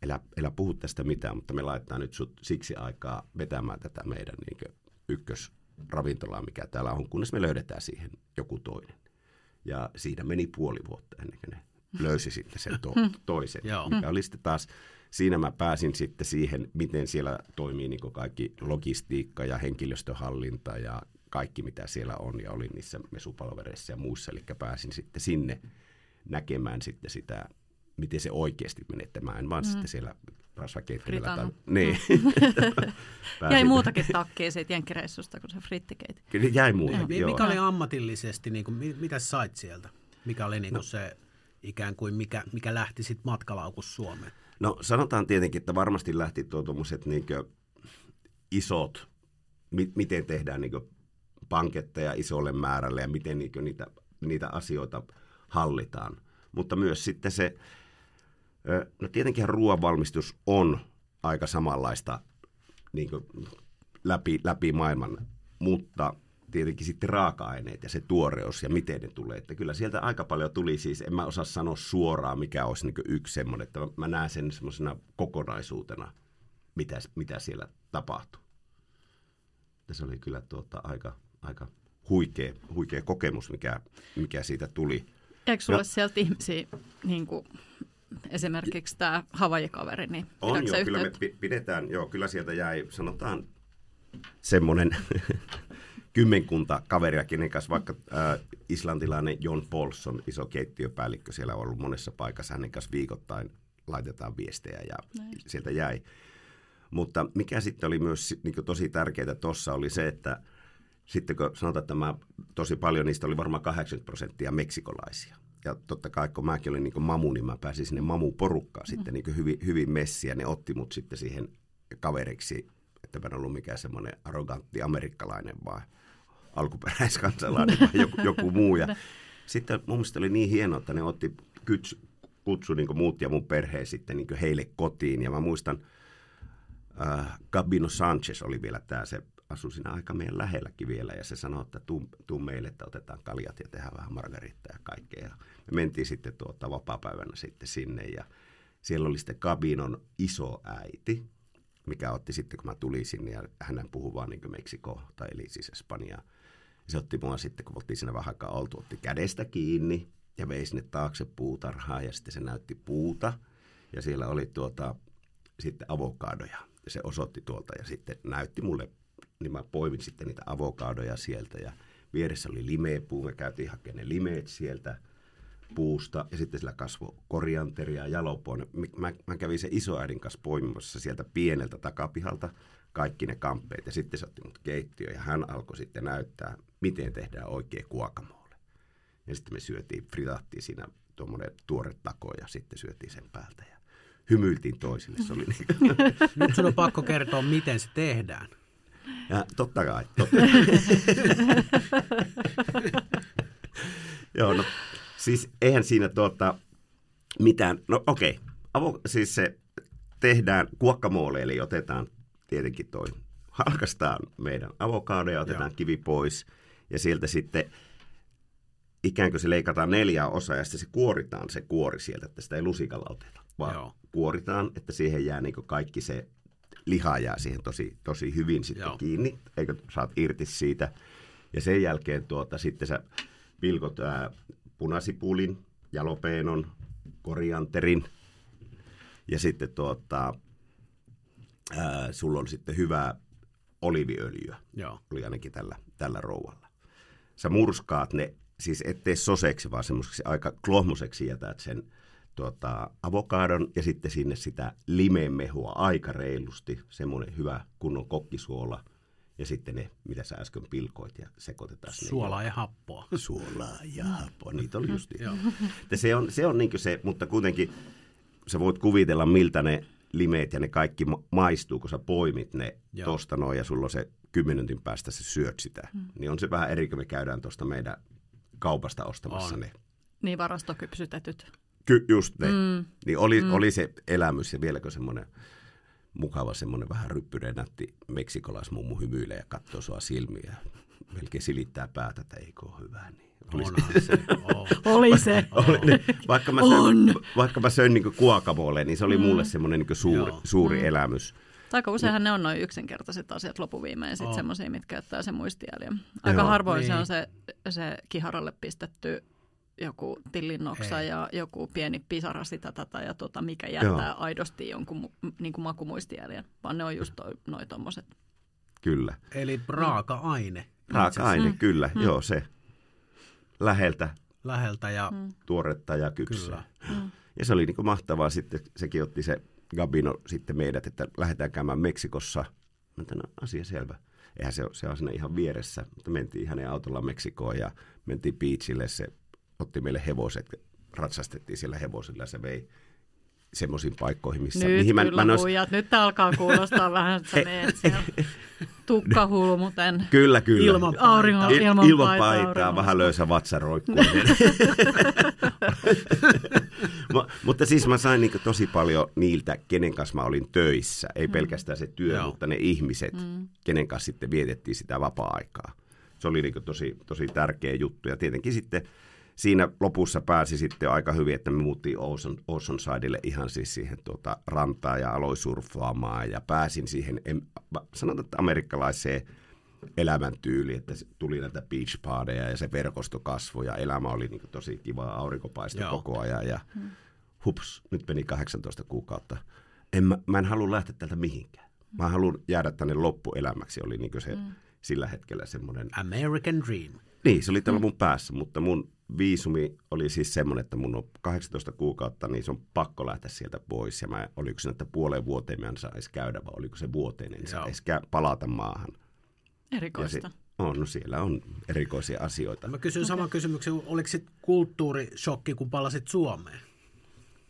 elä, elä puhu tästä mitään, mutta me laitetaan nyt sut siksi aikaa vetämään tätä meidän niin ykkösravintolaa, mikä täällä on, kunnes me löydetään siihen joku toinen. Ja siinä meni puoli vuotta ennen kuin ne löysi sitten sen to- toisen, mikä oli sitten taas, siinä mä pääsin sitten siihen, miten siellä toimii niin kaikki logistiikka ja henkilöstöhallinta ja kaikki mitä siellä on ja olin niissä mesupalvereissa ja muissa, eli pääsin sitten sinne näkemään sitten sitä, miten se oikeasti menee, että mä en vaan mm. sitten siellä rasvakeittimellä. Tai, niin. jäi muutakin takkiin siitä jenkkireissusta kuin se frittikeiti. Kyllä jäi muuta, joo. Mikä oli ammatillisesti, niin kuin, mitä sait sieltä? Mikä oli niin kuin no. se ikään kuin, mikä, mikä lähti sitten matkalaukus Suomeen? No sanotaan tietenkin, että varmasti lähti tuo tuommoiset niin isot, mi- miten tehdään niin panketteja isolle määrälle ja miten niin niitä, niitä asioita – hallitaan. Mutta myös sitten se, no tietenkin ruoanvalmistus on aika samanlaista niin läpi, läpi maailman, mutta tietenkin sitten raaka-aineet ja se tuoreus ja miten ne tulee. Että kyllä sieltä aika paljon tuli siis, en mä osaa sanoa suoraan, mikä olisi niin yksi semmoinen, että mä näen sen semmoisena kokonaisuutena, mitä, mitä siellä tapahtuu. Se oli kyllä tuota, aika, aika huikea, huikea kokemus, mikä, mikä siitä tuli. Eikö sulle no. sieltä ihmisiä, niin kuin esimerkiksi tämä Havaji-kaveri, niin On joo, kyllä me pidetään, joo, kyllä sieltä jäi, sanotaan semmoinen kymmenkunta kaveria, kenen kanssa vaikka äh, islantilainen John Paulson, iso keittiöpäällikkö, siellä on ollut monessa paikassa, hänen kanssa viikoittain laitetaan viestejä ja Näin. sieltä jäi. Mutta mikä sitten oli myös niin tosi tärkeää tuossa oli se, että sitten kun sanotaan, että mä, tosi paljon niistä oli varmaan 80 prosenttia meksikolaisia. Ja totta kai, kun mäkin olin niin mamu, niin mä pääsin sinne mamu-porukkaan mm. sitten niin hyvin, hyvin messiä. Ne otti mut sitten siihen kaveriksi, että mä en ollut mikään semmoinen arrogantti amerikkalainen, vaan alkuperäiskansalainen vai joku, joku muu. Ja sitten mun mielestä oli niin hienoa, että ne otti kyts, kutsu niin muut ja mun perheen sitten niin heille kotiin. Ja mä muistan, äh, Gabino Sanchez oli vielä tämä se asui siinä aika meidän lähelläkin vielä ja se sanoi, että tuu, tuu meille, että otetaan kaljat ja tehdään vähän margarittaa ja kaikkea. Ja me mentiin sitten tuota vapaa-päivänä sitten sinne ja siellä oli sitten Kabinon iso äiti, mikä otti sitten, kun mä tulin sinne ja hän puhui vaan niin Meksiko tai eli siis Espanjaa. Se otti mua sitten, kun oltiin siinä vähän aikaa oltu, otti kädestä kiinni ja vei sinne taakse puutarhaa ja sitten se näytti puuta. Ja siellä oli tuota, sitten avokadoja. Ja se osoitti tuolta ja sitten näytti mulle niin mä poivin sitten niitä avokadoja sieltä ja vieressä oli limeepuu, me käytiin hakemaan ne limeet sieltä puusta ja sitten sillä kasvoi korianteria ja jalopoon. Mä, mä kävin se isoäidin kanssa poimimassa sieltä pieneltä takapihalta kaikki ne kamppeet ja sitten se otti mut keittiö ja hän alkoi sitten näyttää, miten tehdään oikea kuokamoole. Ja sitten me syötiin, fritattiin siinä tuommoinen tuore tako ja sitten syötiin sen päältä ja hymyiltiin toisille. Se oli niin Nyt sun on pakko kertoa, miten se tehdään. Ja totta kai. Totta. Joo, no siis eihän siinä tuota, mitään, no okei, okay. siis se tehdään kuokkamoole, eli otetaan tietenkin toi, halkastaan meidän avokadoja, otetaan Joo. kivi pois ja sieltä sitten ikään kuin se leikataan neljää osaa ja sitten se kuoritaan se kuori sieltä, että sitä ei lusikalla oteta, vaan Joo. kuoritaan, että siihen jää niin kaikki se liha jää siihen tosi, tosi hyvin sitten Joo. kiinni, eikö saat irti siitä. Ja sen jälkeen tuota, sitten sä pilkot ää, punasipulin, jalopeenon, korianterin ja sitten tuota, ää, sulla on sitten hyvää oliviöljyä. Joo. Oli ainakin tällä, tällä rouvalla. Sä murskaat ne, siis ettei soseksi, vaan semmoiseksi aika klohmoseksi jätät sen tuota, avokadon ja sitten sinne sitä limemehua aika reilusti, semmoinen hyvä kunnon kokkisuola. Ja sitten ne, mitä sä äsken pilkoit ja sekoitetaan. Suolaa ja happoa. suolaa ja happoa, niitä oli just se on, se on niin se, mutta kuitenkin sä voit kuvitella, miltä ne limeet ja ne kaikki ma- maistuu, kun sä poimit ne Joo. tosta noin ja sulla on se kymmenentin päästä sä syöt sitä. Mm. Niin on se vähän eri, kun me käydään tuosta meidän kaupasta ostamassa On. ne. Niin varastokypsytetyt. Ky- just ne. Mm. Niin oli, mm. oli se elämys ja vieläkö semmoinen mukava semmoinen vähän ryppyinen nätti meksikolaismummu hymyilee ja katsoo sua silmiä melkein silittää päätä, että eikö ole hyvä. Niin oli se- se. Oh. Oli se. Oli, niin, vaikka mä söin, vaikka mä söin niin kuokamolle, niin se oli mulle semmoinen niin suuri, Joo. suuri elämys. Aika useinhan ne on noin yksinkertaiset asiat loppuviimein, sit On. semmoisia, mitkä jättää sen muistijäljen. Aika Joo. harvoin se Niin. on se, se kiharalle pistetty joku tillinnoksa Ei. ja joku pieni pisara sitä tätä ja tota, mikä jättää Joo. aidosti jonkun mu- niin kuin makumuistijäljen, vaan ne on just toi, noi tommoset. Kyllä. Eli raaka-aine Raaka-aine, kyllä. Joo, se. Läheltä, läheltä ja tuoretta ja kypsää. Kyllä. Ja se oli niin kuin mahtavaa sitten, sekin otti se Gabino sitten meidät, että lähdetään käymään Meksikossa. Mä no, asia selvä. Eihän se, se on siinä ihan vieressä, mutta mentiin hänen autolla Meksikoon ja mentiin beachille. Se otti meille hevoset, ratsastettiin siellä hevosilla se vei semmoisiin paikkoihin, missä... Nyt mihin kyllä en ois- huijat. Nyt alkaa kuulostaa vähän, että sä meet siellä tukkahulmuten. Kyllä, kyllä. Ilman Auringon, Il- ilman, ilman paitaa, paitaa, auringon. vähän löysä vatsa roikkuu. Mu- Mutta siis mä sain niinku tosi paljon niiltä, kenen kanssa mä olin töissä. Ei pelkästään se työ, Joo. mutta ne ihmiset, kenen kanssa sitten vietettiin sitä vapaa-aikaa. Se oli niinku tosi, tosi tärkeä juttu. Ja tietenkin sitten siinä lopussa pääsi sitten aika hyvin, että me muuttiin Ocean, Oceansidelle ihan siis siihen tuota, rantaan ja aloin surffaamaan ja pääsin siihen, en, sanotaan, että amerikkalaiseen elämäntyyli, että tuli näitä beach ja se verkosto kasvoi ja elämä oli niin tosi kiva, aurinko paistoi Joo. koko ajan ja hups, nyt meni 18 kuukautta. En, mä, mä en halua lähteä täältä mihinkään. Mä haluan jäädä tänne loppuelämäksi, oli niin se sillä hetkellä semmoinen American Dream. niin, se oli tällä mun päässä, mutta mun viisumi oli siis semmoinen, että mun on 18 kuukautta, niin se on pakko lähteä sieltä pois. Ja mä, oliko se, että puoleen vuoteen mä en saisi käydä, vai oliko se vuoteen, en Joo. saisi kä- palata maahan. Erikoista. se, on, no siellä on erikoisia asioita. Mä kysyn saman kysymyksen, oliko sit kulttuurishokki, kun palasit Suomeen?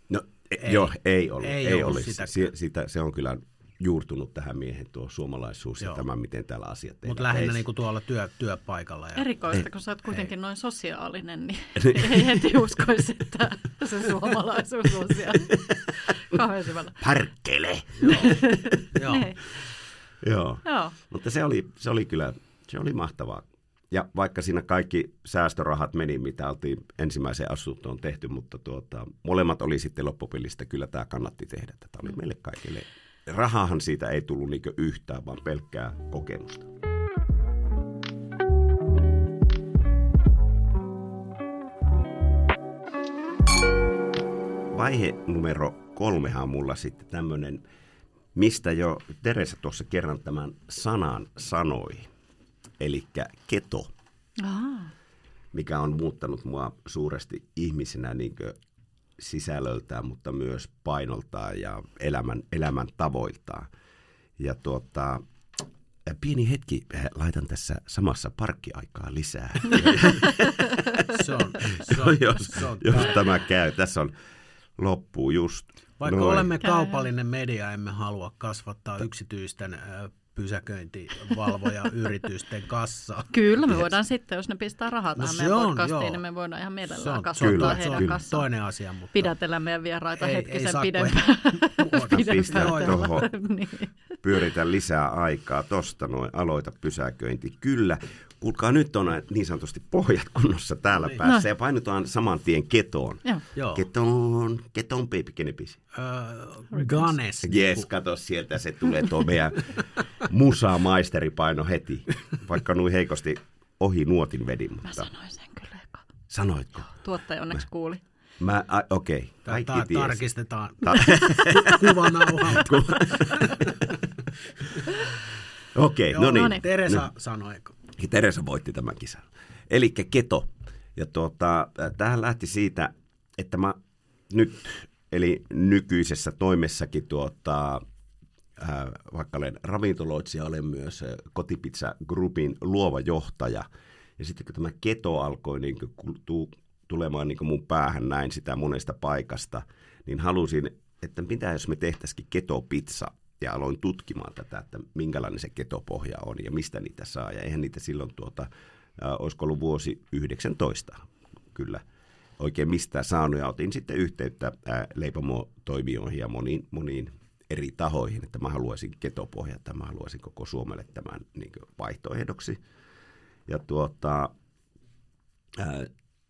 No, ei, Ei. joo, ei ollut. Ei Ei, ollut olisi. sitäkään. Se, sitä, se on kyllä juurtunut tähän miehen tuo suomalaisuus Joo. ja tämä, miten täällä asiat Mutta lähinnä Ei- niin kuin tuolla työ, työpaikalla. Ja... Erikoista, kun sä oot kuitenkin noin sosiaalinen, niin ei heti uskoisi, että se suomalaisuus on siellä kauhean syvällä. Pärkkele! Joo. Niin. Joo. Joo. Mutta se oli, se oli kyllä, se oli mahtavaa. Ja vaikka siinä kaikki säästörahat meni, mitä oltiin ensimmäiseen asuntoon tehty, mutta tuota, molemmat oli sitten loppupelistä, kyllä tämä kannatti tehdä. Tätä oli meille kaikille. Rahahan siitä ei tullut niinkö yhtään, vaan pelkkää kokemusta. Vaihe numero kolmehan on mulla sitten tämmöinen, mistä jo Teresa tuossa kerran tämän sanan sanoi, eli keto, Aha. mikä on muuttanut mua suuresti ihmisenä niin sisällöltään, mutta myös painoltaan ja elämän, elämän tavoiltaan. Ja tuota, pieni hetki, eh, laitan tässä samassa parkkiaikaa lisää. Se on, se on, jos, se on jos tämä käy. Tässä on loppuu just. Vaikka noin. olemme kaupallinen media, emme halua kasvattaa yksityisten äh, pysäköintivalvoja yritysten kassaa. Kyllä, me voidaan sitten, jos ne pistää rahaa No tähän se meidän on, podcastiin, joo. niin me voidaan ihan mielellään on, kasvattaa kyllä, heidän on kanssaan. toinen asia, mutta Pidätellä meidän vieraita Ei- hetkisen ei pidempään. Pistää niin. pyöritä lisää aikaa tosta noin, aloita pysäköinti. Kyllä, kuulkaa nyt on niin sanotusti pohjat kunnossa täällä Niin. päässä ja painutaan saman tien ketoon. Joo. Ketoon, ketoon baby, kenepisi. Äh, Ganes. Jes, kato sieltä se tulee tuo meidän musa maisteripaino heti, vaikka nuin heikosti ohi nuotin vedin, Mä mutta sanoin sen kyllä eka. sanoitko? Tuottaja onneksi kuuli. Mä, a, okei, okay. kaikki Ta- tarkistetaan kuvanauhalta. Okei, Joo, no niin. Teresa sanoi. Ja Teresa voitti tämän kisan. Eli keto. Ja tuota, tähän lähti siitä, että mä nyt, eli nykyisessä toimessakin tuota, äh, vaikka olen ravintoloitsija, olen myös äh, Kotipizza Groupin luova johtaja. Ja sitten kun tämä keto alkoi niin kuin, tu, tulemaan niin kuin mun päähän näin sitä monesta paikasta, niin halusin, että mitä jos me tehtäisikin ketopizza ja aloin tutkimaan tätä, että minkälainen se ketopohja on ja mistä niitä saa. Ja eihän niitä silloin, tuota, äh, olisiko ollut vuosi 19 kyllä oikein mistään saanut. Ja otin sitten yhteyttä äh, leipomotoimijoihin ja moniin, moniin eri tahoihin, että mä haluaisin ketopohjaa, että mä haluaisin koko Suomelle tämän niin vaihtoehdoksi. Ja tuota, ää,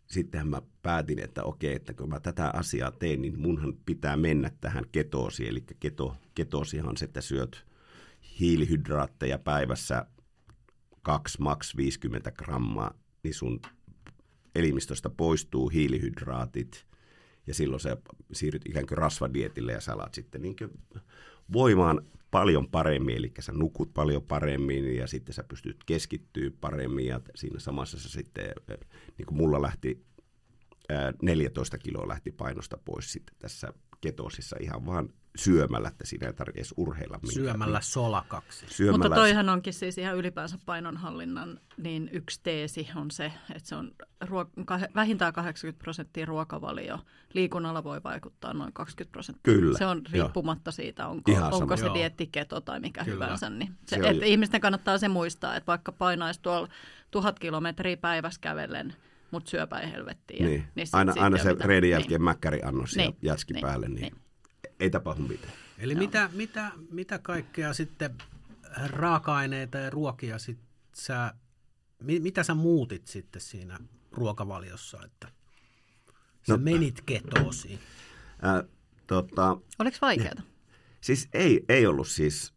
sittenhän mä päätin, että okei, että kun mä tätä asiaa teen, niin munhan pitää mennä tähän ketoosiin. Eli keto, ketoosihan on se, että syöt hiilihydraatteja päivässä 2 maks 50 grammaa, niin sun elimistöstä poistuu hiilihydraatit ja silloin sä siirryt ikään kuin rasvadietille ja salat sitten niin kuin voimaan paljon paremmin, eli sä nukut paljon paremmin ja sitten sä pystyt keskittyä paremmin. Ja siinä samassa sä sitten, niin kuin mulla lähti 14 kiloa lähti painosta pois sitten tässä ketosissa ihan vaan syömällä, että siinä ei tarvitse edes urheilla. Minkään. Syömällä solakaksi. Syömällä... Mutta toihan onkin siis ihan ylipäänsä painonhallinnan niin yksi teesi on se, että se on ruo- vähintään 80 prosenttia ruokavalio. Liikunnalla voi vaikuttaa noin 20 prosenttia. Kyllä. Se on riippumatta jo. siitä, onko, onko se dietti, keto tai mikä Kyllä. hyvänsä. Niin se, se että ihmisten kannattaa se muistaa, että vaikka painaisi tuolla tuhat kilometriä päivässä kävellen – mutta syöpä ei helvettiin. Niin. niin aina aina se reidin jälkeen niin. mäkkäri annos niin. ja jätski niin. päälle, niin, niin ei tapahdu mitään. Eli mitä, mitä, mitä kaikkea sitten raaka-aineita ja ruokia sit sä, mitä sä muutit sitten siinä ruokavaliossa, että sä no, menit ketoosiin? Äh, tota, Oliko vaikeaa? Siis ei, ei ollut siis.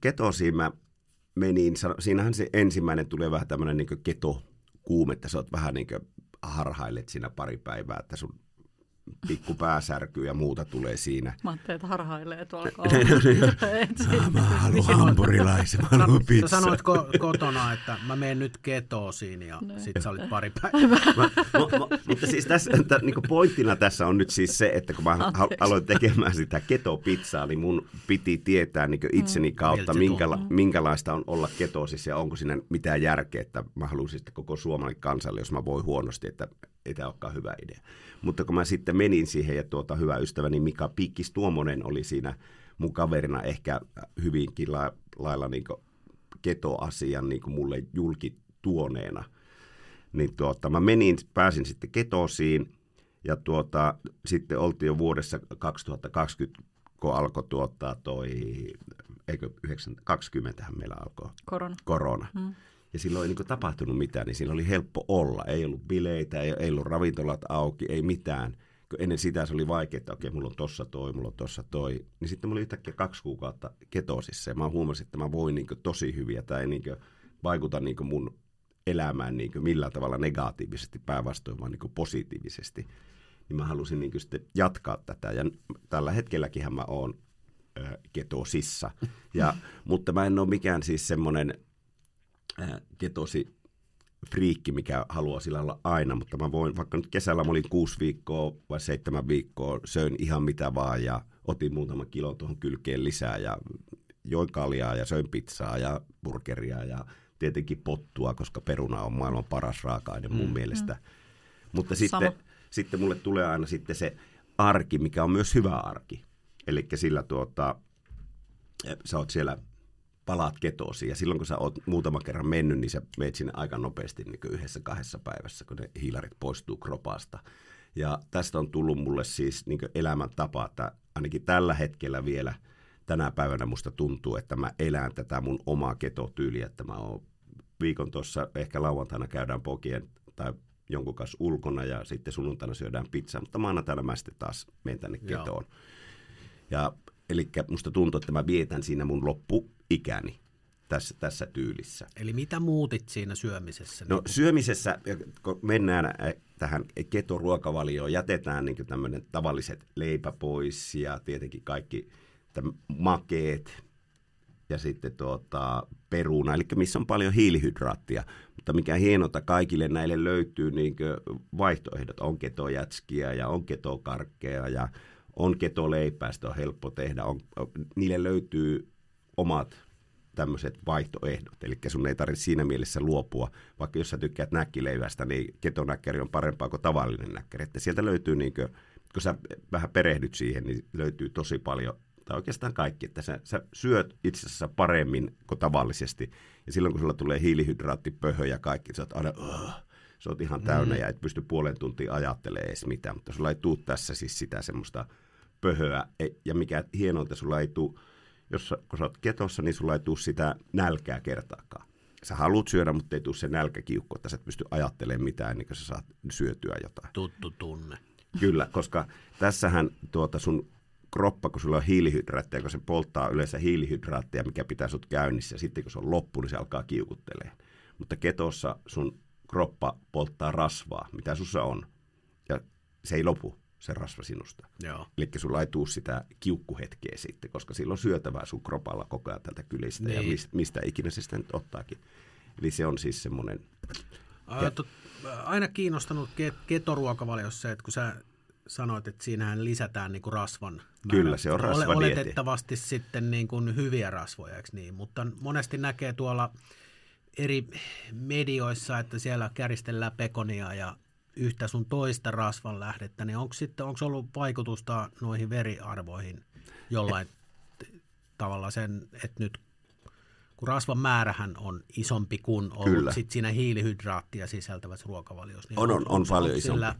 Ketosiin mä menin, siinähän se ensimmäinen tulee vähän tämmöinen niin keto-kuume, että sä oot vähän niin kuin harhailet siinä pari päivää, että sun pikku pääsärky ja muuta tulee siinä. Mä ajattelin, että harhailee tuolla Mä haluan hampurilaisen, mä haluan pizza. Sä sanoit ko- kotona, että mä menen nyt ketoosiin ja no. sit sä olit pari päivää. mä, mä, mä, mutta siis tässä, että, niin pointtina tässä on nyt siis se, että kun mä Anteeksi. aloin tekemään sitä ketopizzaa, niin mun piti tietää niin itseni kautta, minkäla, minkälaista on olla ketoosissa ja onko siinä mitään järkeä, että mä haluaisin sitten koko suomalainen kansalle, jos mä voin huonosti, että ei tämä olekaan hyvä idea. Mutta kun mä sitten menin siihen ja tuota, hyvä ystäväni Mika Pikkis Tuomonen oli siinä mun kaverina ehkä hyvinkin la, lailla niin ketoasian niin mulle julki tuoneena. Niin tuota, mä menin, pääsin sitten ketosiin ja tuota, sitten oltiin jo vuodessa 2020, kun alkoi tuottaa toi, eikö 20 meillä alkoi korona. korona. Hmm ja silloin ei niin tapahtunut mitään, niin siinä oli helppo olla. Ei ollut bileitä, ei, ei ollut ravintolat auki, ei mitään. Ennen sitä se oli vaikea, että okei, mulla on tossa toi, mulla on tossa toi. Niin sitten mulla oli yhtäkkiä kaksi kuukautta ketosissa ja mä huomasin, että mä voin niin tosi hyviä tai niin vaikuta niin mun elämään niin millään tavalla negatiivisesti, päinvastoin vaan niin positiivisesti. Niin mä halusin niin sitten jatkaa tätä ja tällä hetkelläkin mä oon ketosissa. Ja, mutta mä en ole mikään siis semmoinen ketosi friikki, mikä haluaa sillä olla aina, mutta mä voin, vaikka nyt kesällä mä olin kuusi viikkoa vai seitsemän viikkoa, söin ihan mitä vaan ja otin muutaman kilon tuohon kylkeen lisää ja join kaljaa ja söin pizzaa ja burgeria ja tietenkin pottua, koska peruna on maailman paras raaka-aine mun mm. mielestä. Mm. Mutta sitten, sitten mulle tulee aina sitten se arki, mikä on myös hyvä arki. Eli sillä tuota, sä oot siellä palaat ketoosiin. Ja silloin kun sä oot muutama kerran mennyt, niin sä meet sinne aika nopeasti niin yhdessä kahdessa päivässä, kun ne hiilarit poistuu kropasta. Ja tästä on tullut mulle siis niin elämäntapa, että ainakin tällä hetkellä vielä tänä päivänä musta tuntuu, että mä elän tätä mun omaa ketotyyliä, että mä oon viikon tuossa, ehkä lauantaina käydään pokien tai jonkun kanssa ulkona ja sitten sunnuntaina syödään pizzaa, mutta maanantaina mä sitten taas menen tänne ketoon. Joo. Ja Eli musta tuntuu, että mä vietän siinä mun loppuikäni tässä, tässä tyylissä. Eli mitä muutit siinä syömisessä? No syömisessä, kun mennään tähän ketoruokavalioon, jätetään niin tämmöinen tavalliset leipä pois ja tietenkin kaikki makeet ja sitten tuota, peruna, eli missä on paljon hiilihydraattia. Mutta mikä hienota, kaikille näille löytyy niin vaihtoehdot. On ketojätskiä ja on ketokarkkeja ja on ketoleipää, sitä on helppo tehdä. On, niille löytyy omat tämmöiset vaihtoehdot. Eli sun ei tarvitse siinä mielessä luopua, vaikka jos sä tykkäät näkkileivästä, niin ketonäkkäri on parempaa kuin tavallinen näkkäri. Että sieltä löytyy, niin kuin, kun sä vähän perehdyt siihen, niin löytyy tosi paljon, tai oikeastaan kaikki, että sä, sä syöt itse asiassa paremmin kuin tavallisesti. Ja silloin kun sulla tulee hiilihydraattipöhö ja kaikki, sä oot aina, uh, sä oot ihan täynnä mm. ja et pysty puolen tuntia ajattelemaan edes mitään. Mutta sulla ei tule tässä siis sitä semmoista pöhöä. E, ja mikä hienointa, sulla ei tule jos kun sä oot ketossa, niin sulla ei tule sitä nälkää kertaakaan. Sä haluat syödä, mutta ei tule se nälkäkiukku, että sä et pysty ajattelemaan mitään ennen kuin sä saat syötyä jotain. Tuttu tunne. Kyllä, koska tässähän tuota sun kroppa, kun sulla on hiilihydraatteja, kun se polttaa yleensä hiilihydraatteja, mikä pitää sut käynnissä, ja sitten kun se on loppu, niin se alkaa kiukuttelee. Mutta ketossa sun kroppa polttaa rasvaa, mitä sussa on, ja se ei lopu se rasva sinusta. Joo. Eli sulla ei tuu sitä kiukkuhetkeä sitten, koska silloin syötävää sun kropalla koko ajan tältä kylistä niin. ja mistä, mistä ikinä se sitten ottaakin. Eli se on siis semmoinen... Aina kiinnostanut ketoruokavaliossa se, että kun sä sanoit, että siinähän lisätään niin kuin rasvan määrä. Kyllä, se on rasva Oletettavasti sitten niin kuin hyviä rasvoja, eikö niin? Mutta monesti näkee tuolla eri medioissa, että siellä käristellään pekonia ja yhtä sun toista rasvan lähdettä, niin onko sitten onko ollut vaikutusta noihin veriarvoihin jollain tavalla sen, että nyt kun rasvan määrähän on isompi kuin ollut sit siinä hiilihydraattia sisältävässä ruokavaliossa. Niin on, on, on, on paljon isompi. Sillä...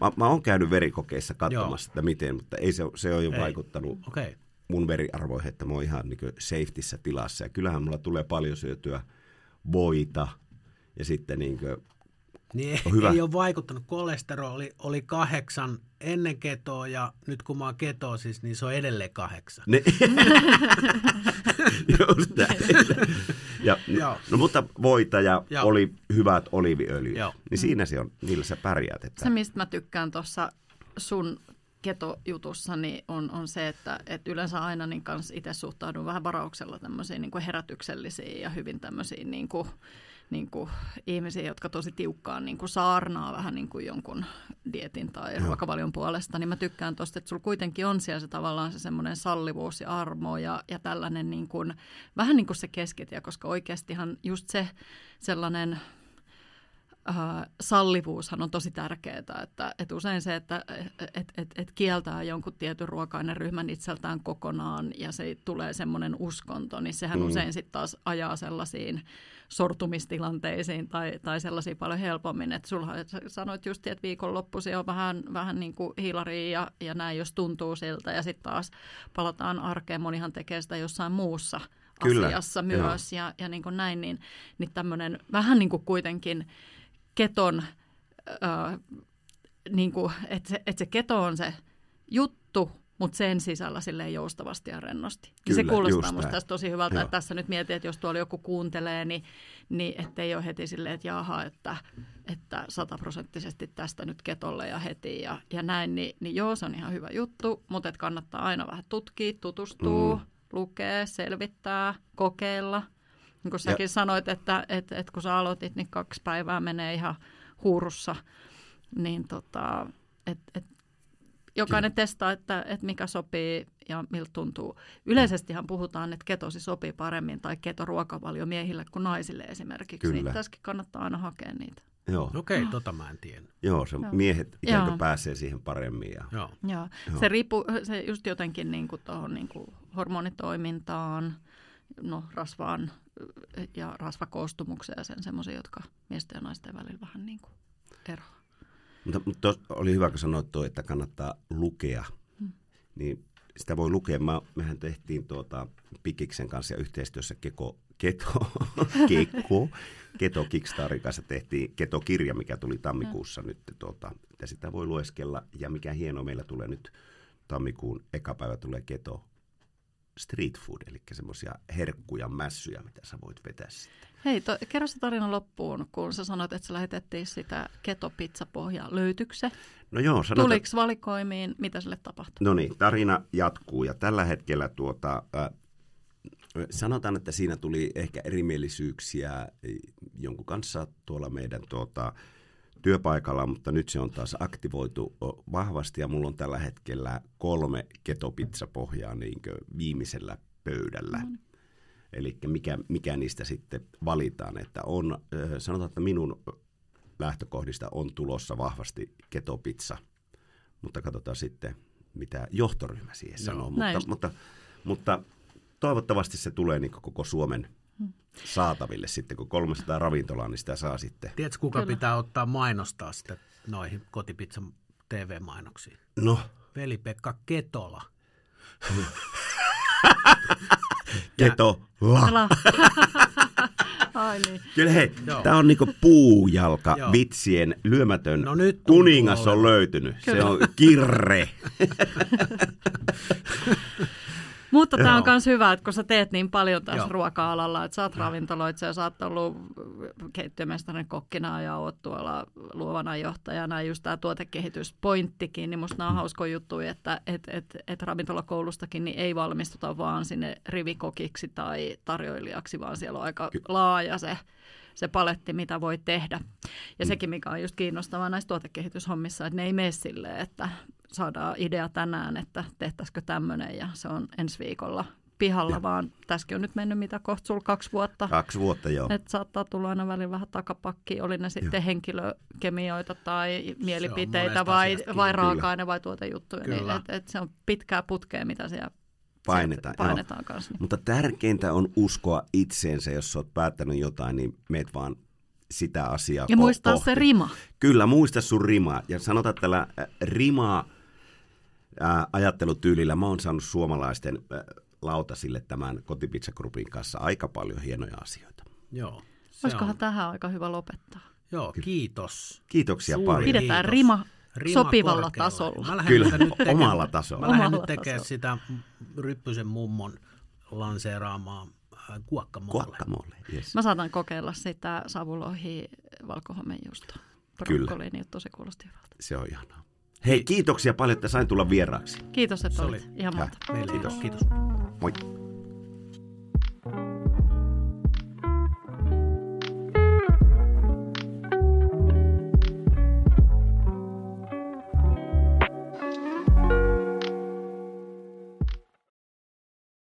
Mä, mä oon käynyt verikokeissa katsomassa, että miten, mutta ei se, se ole jo ei. vaikuttanut okay. mun veriarvoihin, että mä oon ihan niin safetyssä tilassa. Ja kyllähän mulla tulee paljon syötyä voita ja sitten niin niin on hyvä. ei ole vaikuttanut. Kolesteroli oli kahdeksan ennen ketoa ja nyt kun mä oon siis, niin se on edelleen kahdeksan. Ne. Just ja, no, mutta voita ja oli hyvät oliviöljyt. Joo. Niin siinä se on, niillä sä pärjäät. Että... Se, mistä mä tykkään tuossa sun ketojutussa niin on, on se, että, että yleensä aina niin kanssa itse suhtaudun vähän varauksella tämmöisiin niin kuin herätyksellisiin ja hyvin tämmöisiin niin kuin, niin kuin ihmisiä, jotka tosi tiukkaan niin kuin saarnaa vähän niin kuin jonkun dietin tai no. ruokavalion puolesta, niin mä tykkään tuosta, että sulla kuitenkin on siellä se tavallaan se semmoinen sallivuus ja armo ja, ja tällainen niin kuin, vähän niin kuin se keskitie, koska oikeastihan just se sellainen sallivuushan on tosi tärkeää, että, että usein se, että et, et, et kieltää jonkun tietyn ruoka-aineryhmän itseltään kokonaan ja se tulee semmoinen uskonto, niin sehän mm. usein sitten taas ajaa sellaisiin sortumistilanteisiin tai, tai sellaisia paljon helpommin. Että sulla sanoit just, että viikonloppuisi on vähän, vähän niin kuin hiilari ja, ja näin, jos tuntuu siltä. Ja sitten taas palataan arkeen. Monihan tekee sitä jossain muussa Kyllä, asiassa myös joo. ja, ja niin kuin näin. Niin, niin tämmöinen vähän niin kuin kuitenkin keton, äh, niin kuin, että se, että se keto on se juttu, mutta sen sisällä silleen joustavasti ja rennosti. Kyllä, se kuulostaa minusta tästä tosi hyvältä, Joo. että tässä nyt mietin, että jos tuolla joku kuuntelee, niin, niin ettei ole heti silleen, että jaha, että, että sataprosenttisesti tästä nyt ketolle ja heti ja, ja näin, niin, niin joo, se on ihan hyvä juttu, mutta että kannattaa aina vähän tutkia, tutustua, mm. lukea, selvittää, kokeilla. Niin kuin säkin ja. sanoit, että, että, että kun sä aloitit, niin kaksi päivää menee ihan huurussa, niin tota, että et jokainen Kyllä. testaa, että, että mikä sopii ja miltä tuntuu. Yleisestihan puhutaan, että ketosi sopii paremmin tai ketoruokavalio miehille kuin naisille esimerkiksi. Niin Kyllä. Niin tässäkin kannattaa aina hakea niitä. Joo. Okei, okay, tota mä en tiedä. Joo, se Joo. miehet ikään kuin pääsee siihen paremmin. Ja... Joo. Joo. Se riippuu se just jotenkin niin kuin tuohon niin kuin hormonitoimintaan, no, rasvaan ja rasvakoostumukseen ja sen semmoisia, jotka miesten ja naisten välillä vähän niin kuin eroaa. Mutta, mutta oli hyvä, kun sanoit tuo, että kannattaa lukea. Hmm. Niin sitä voi lukea. Mä, mehän tehtiin tuota Pikiksen kanssa ja yhteistyössä Keko, Keto, Keko, Keto Kickstartin kanssa tehtiin Keto-kirja, mikä tuli tammikuussa hmm. nyt. Tuota, ja sitä voi lueskella. Ja mikä hieno meillä tulee nyt tammikuun eka päivä tulee Keto street food, eli semmoisia herkkuja, mässyjä, mitä sä voit vetää sitten. Hei, to, kerro se tarina loppuun, kun sä sanoit, että sä lähetettiin sitä ketopizzapohjaa. Löytyykö se? No joo. Sanotaan... Tuliko valikoimiin? Mitä sille tapahtui? No niin, tarina jatkuu ja tällä hetkellä tuota, äh, sanotaan, että siinä tuli ehkä erimielisyyksiä jonkun kanssa tuolla meidän tuota, työpaikalla, mutta nyt se on taas aktivoitu vahvasti ja mulla on tällä hetkellä kolme ketopizzapohjaa niin viimeisellä pöydällä. Mm. Eli mikä, mikä niistä sitten valitaan. Että on, sanotaan, että minun lähtökohdista on tulossa vahvasti ketopizza, mutta katsotaan sitten, mitä johtoryhmä siihen sanoo. Mutta, mutta, mutta toivottavasti se tulee niin koko Suomen saataville sitten, kun 300 ravintolaa, niin sitä saa sitten. Tiedätkö, kuka Kyllä. pitää ottaa mainostaa sitä noihin kotipizzan TV-mainoksiin? No? Veli-Pekka Ketola. Ketola. Ai niin. Kyllä hei, tämä on niinku puujalka Joo. vitsien lyömätön no nyt kuningas on löytynyt. Kyllä. Se on kirre. Mutta tämä on myös hyvä, että kun sä teet niin paljon tässä Joo. ruoka-alalla, että sä oot ravintoloitsija, sä oot ollut keittiömestarin kokkina ja oot tuolla luovana johtajana, just tämä tuotekehityspointtikin, niin musta nämä on mm. hauskoja juttuja, että et, et, et ravintolakoulustakin niin ei valmistuta vaan sinne rivikokiksi tai tarjoilijaksi, vaan siellä on aika laaja se se paletti, mitä voi tehdä. Ja mm. sekin, mikä on just kiinnostavaa näissä tuotekehityshommissa, että ne ei mene silleen, että saadaan idea tänään, että tehtäisikö tämmöinen ja se on ensi viikolla pihalla, ja. vaan tässäkin on nyt mennyt mitä kohta sulla kaksi vuotta. Kaksi vuotta, joo. Että saattaa tulla aina välillä vähän takapakki, oli ne sitten joo. henkilökemioita tai mielipiteitä vai, vai raaka-aine vai tuotejuttuja. Niin, et, et se on pitkää putkea, mitä siellä painetaan. painetaan kanssa, niin. Mutta tärkeintä on uskoa itseensä, jos olet päättänyt jotain, niin meet vaan sitä asiaa Ja muistaa kohti. se rima. Kyllä, muista sun rima. Ja sanotaan, että tällä rimaa ajattelutyylillä mä oon saanut suomalaisten lautasille tämän Kotipizza Groupin kanssa aika paljon hienoja asioita. Joo. Olisikohan on... tähän aika hyvä lopettaa? Joo, kiitos. Kiitoksia Suuri paljon. Pidetään kiitos. rima, rima sopivalla korkealla. tasolla. Mä Kyllä, nyt tekemään, omalla tasolla. Mä lähden nyt tekemään sitä Ryppysen mummon lanseeraamaa kuokkamolle. Kuokkamolle, yes. Mä saatan kokeilla sitä savulohi valkohomenjuustoa. Kyllä. Niin se kuulosti hyvältä. Se on ihanaa. Hei, kiitoksia paljon, että sain tulla vieraaksi. Kiitos, että olit. Ihan mahtavaa. Kiitos. Kiitos. Moi.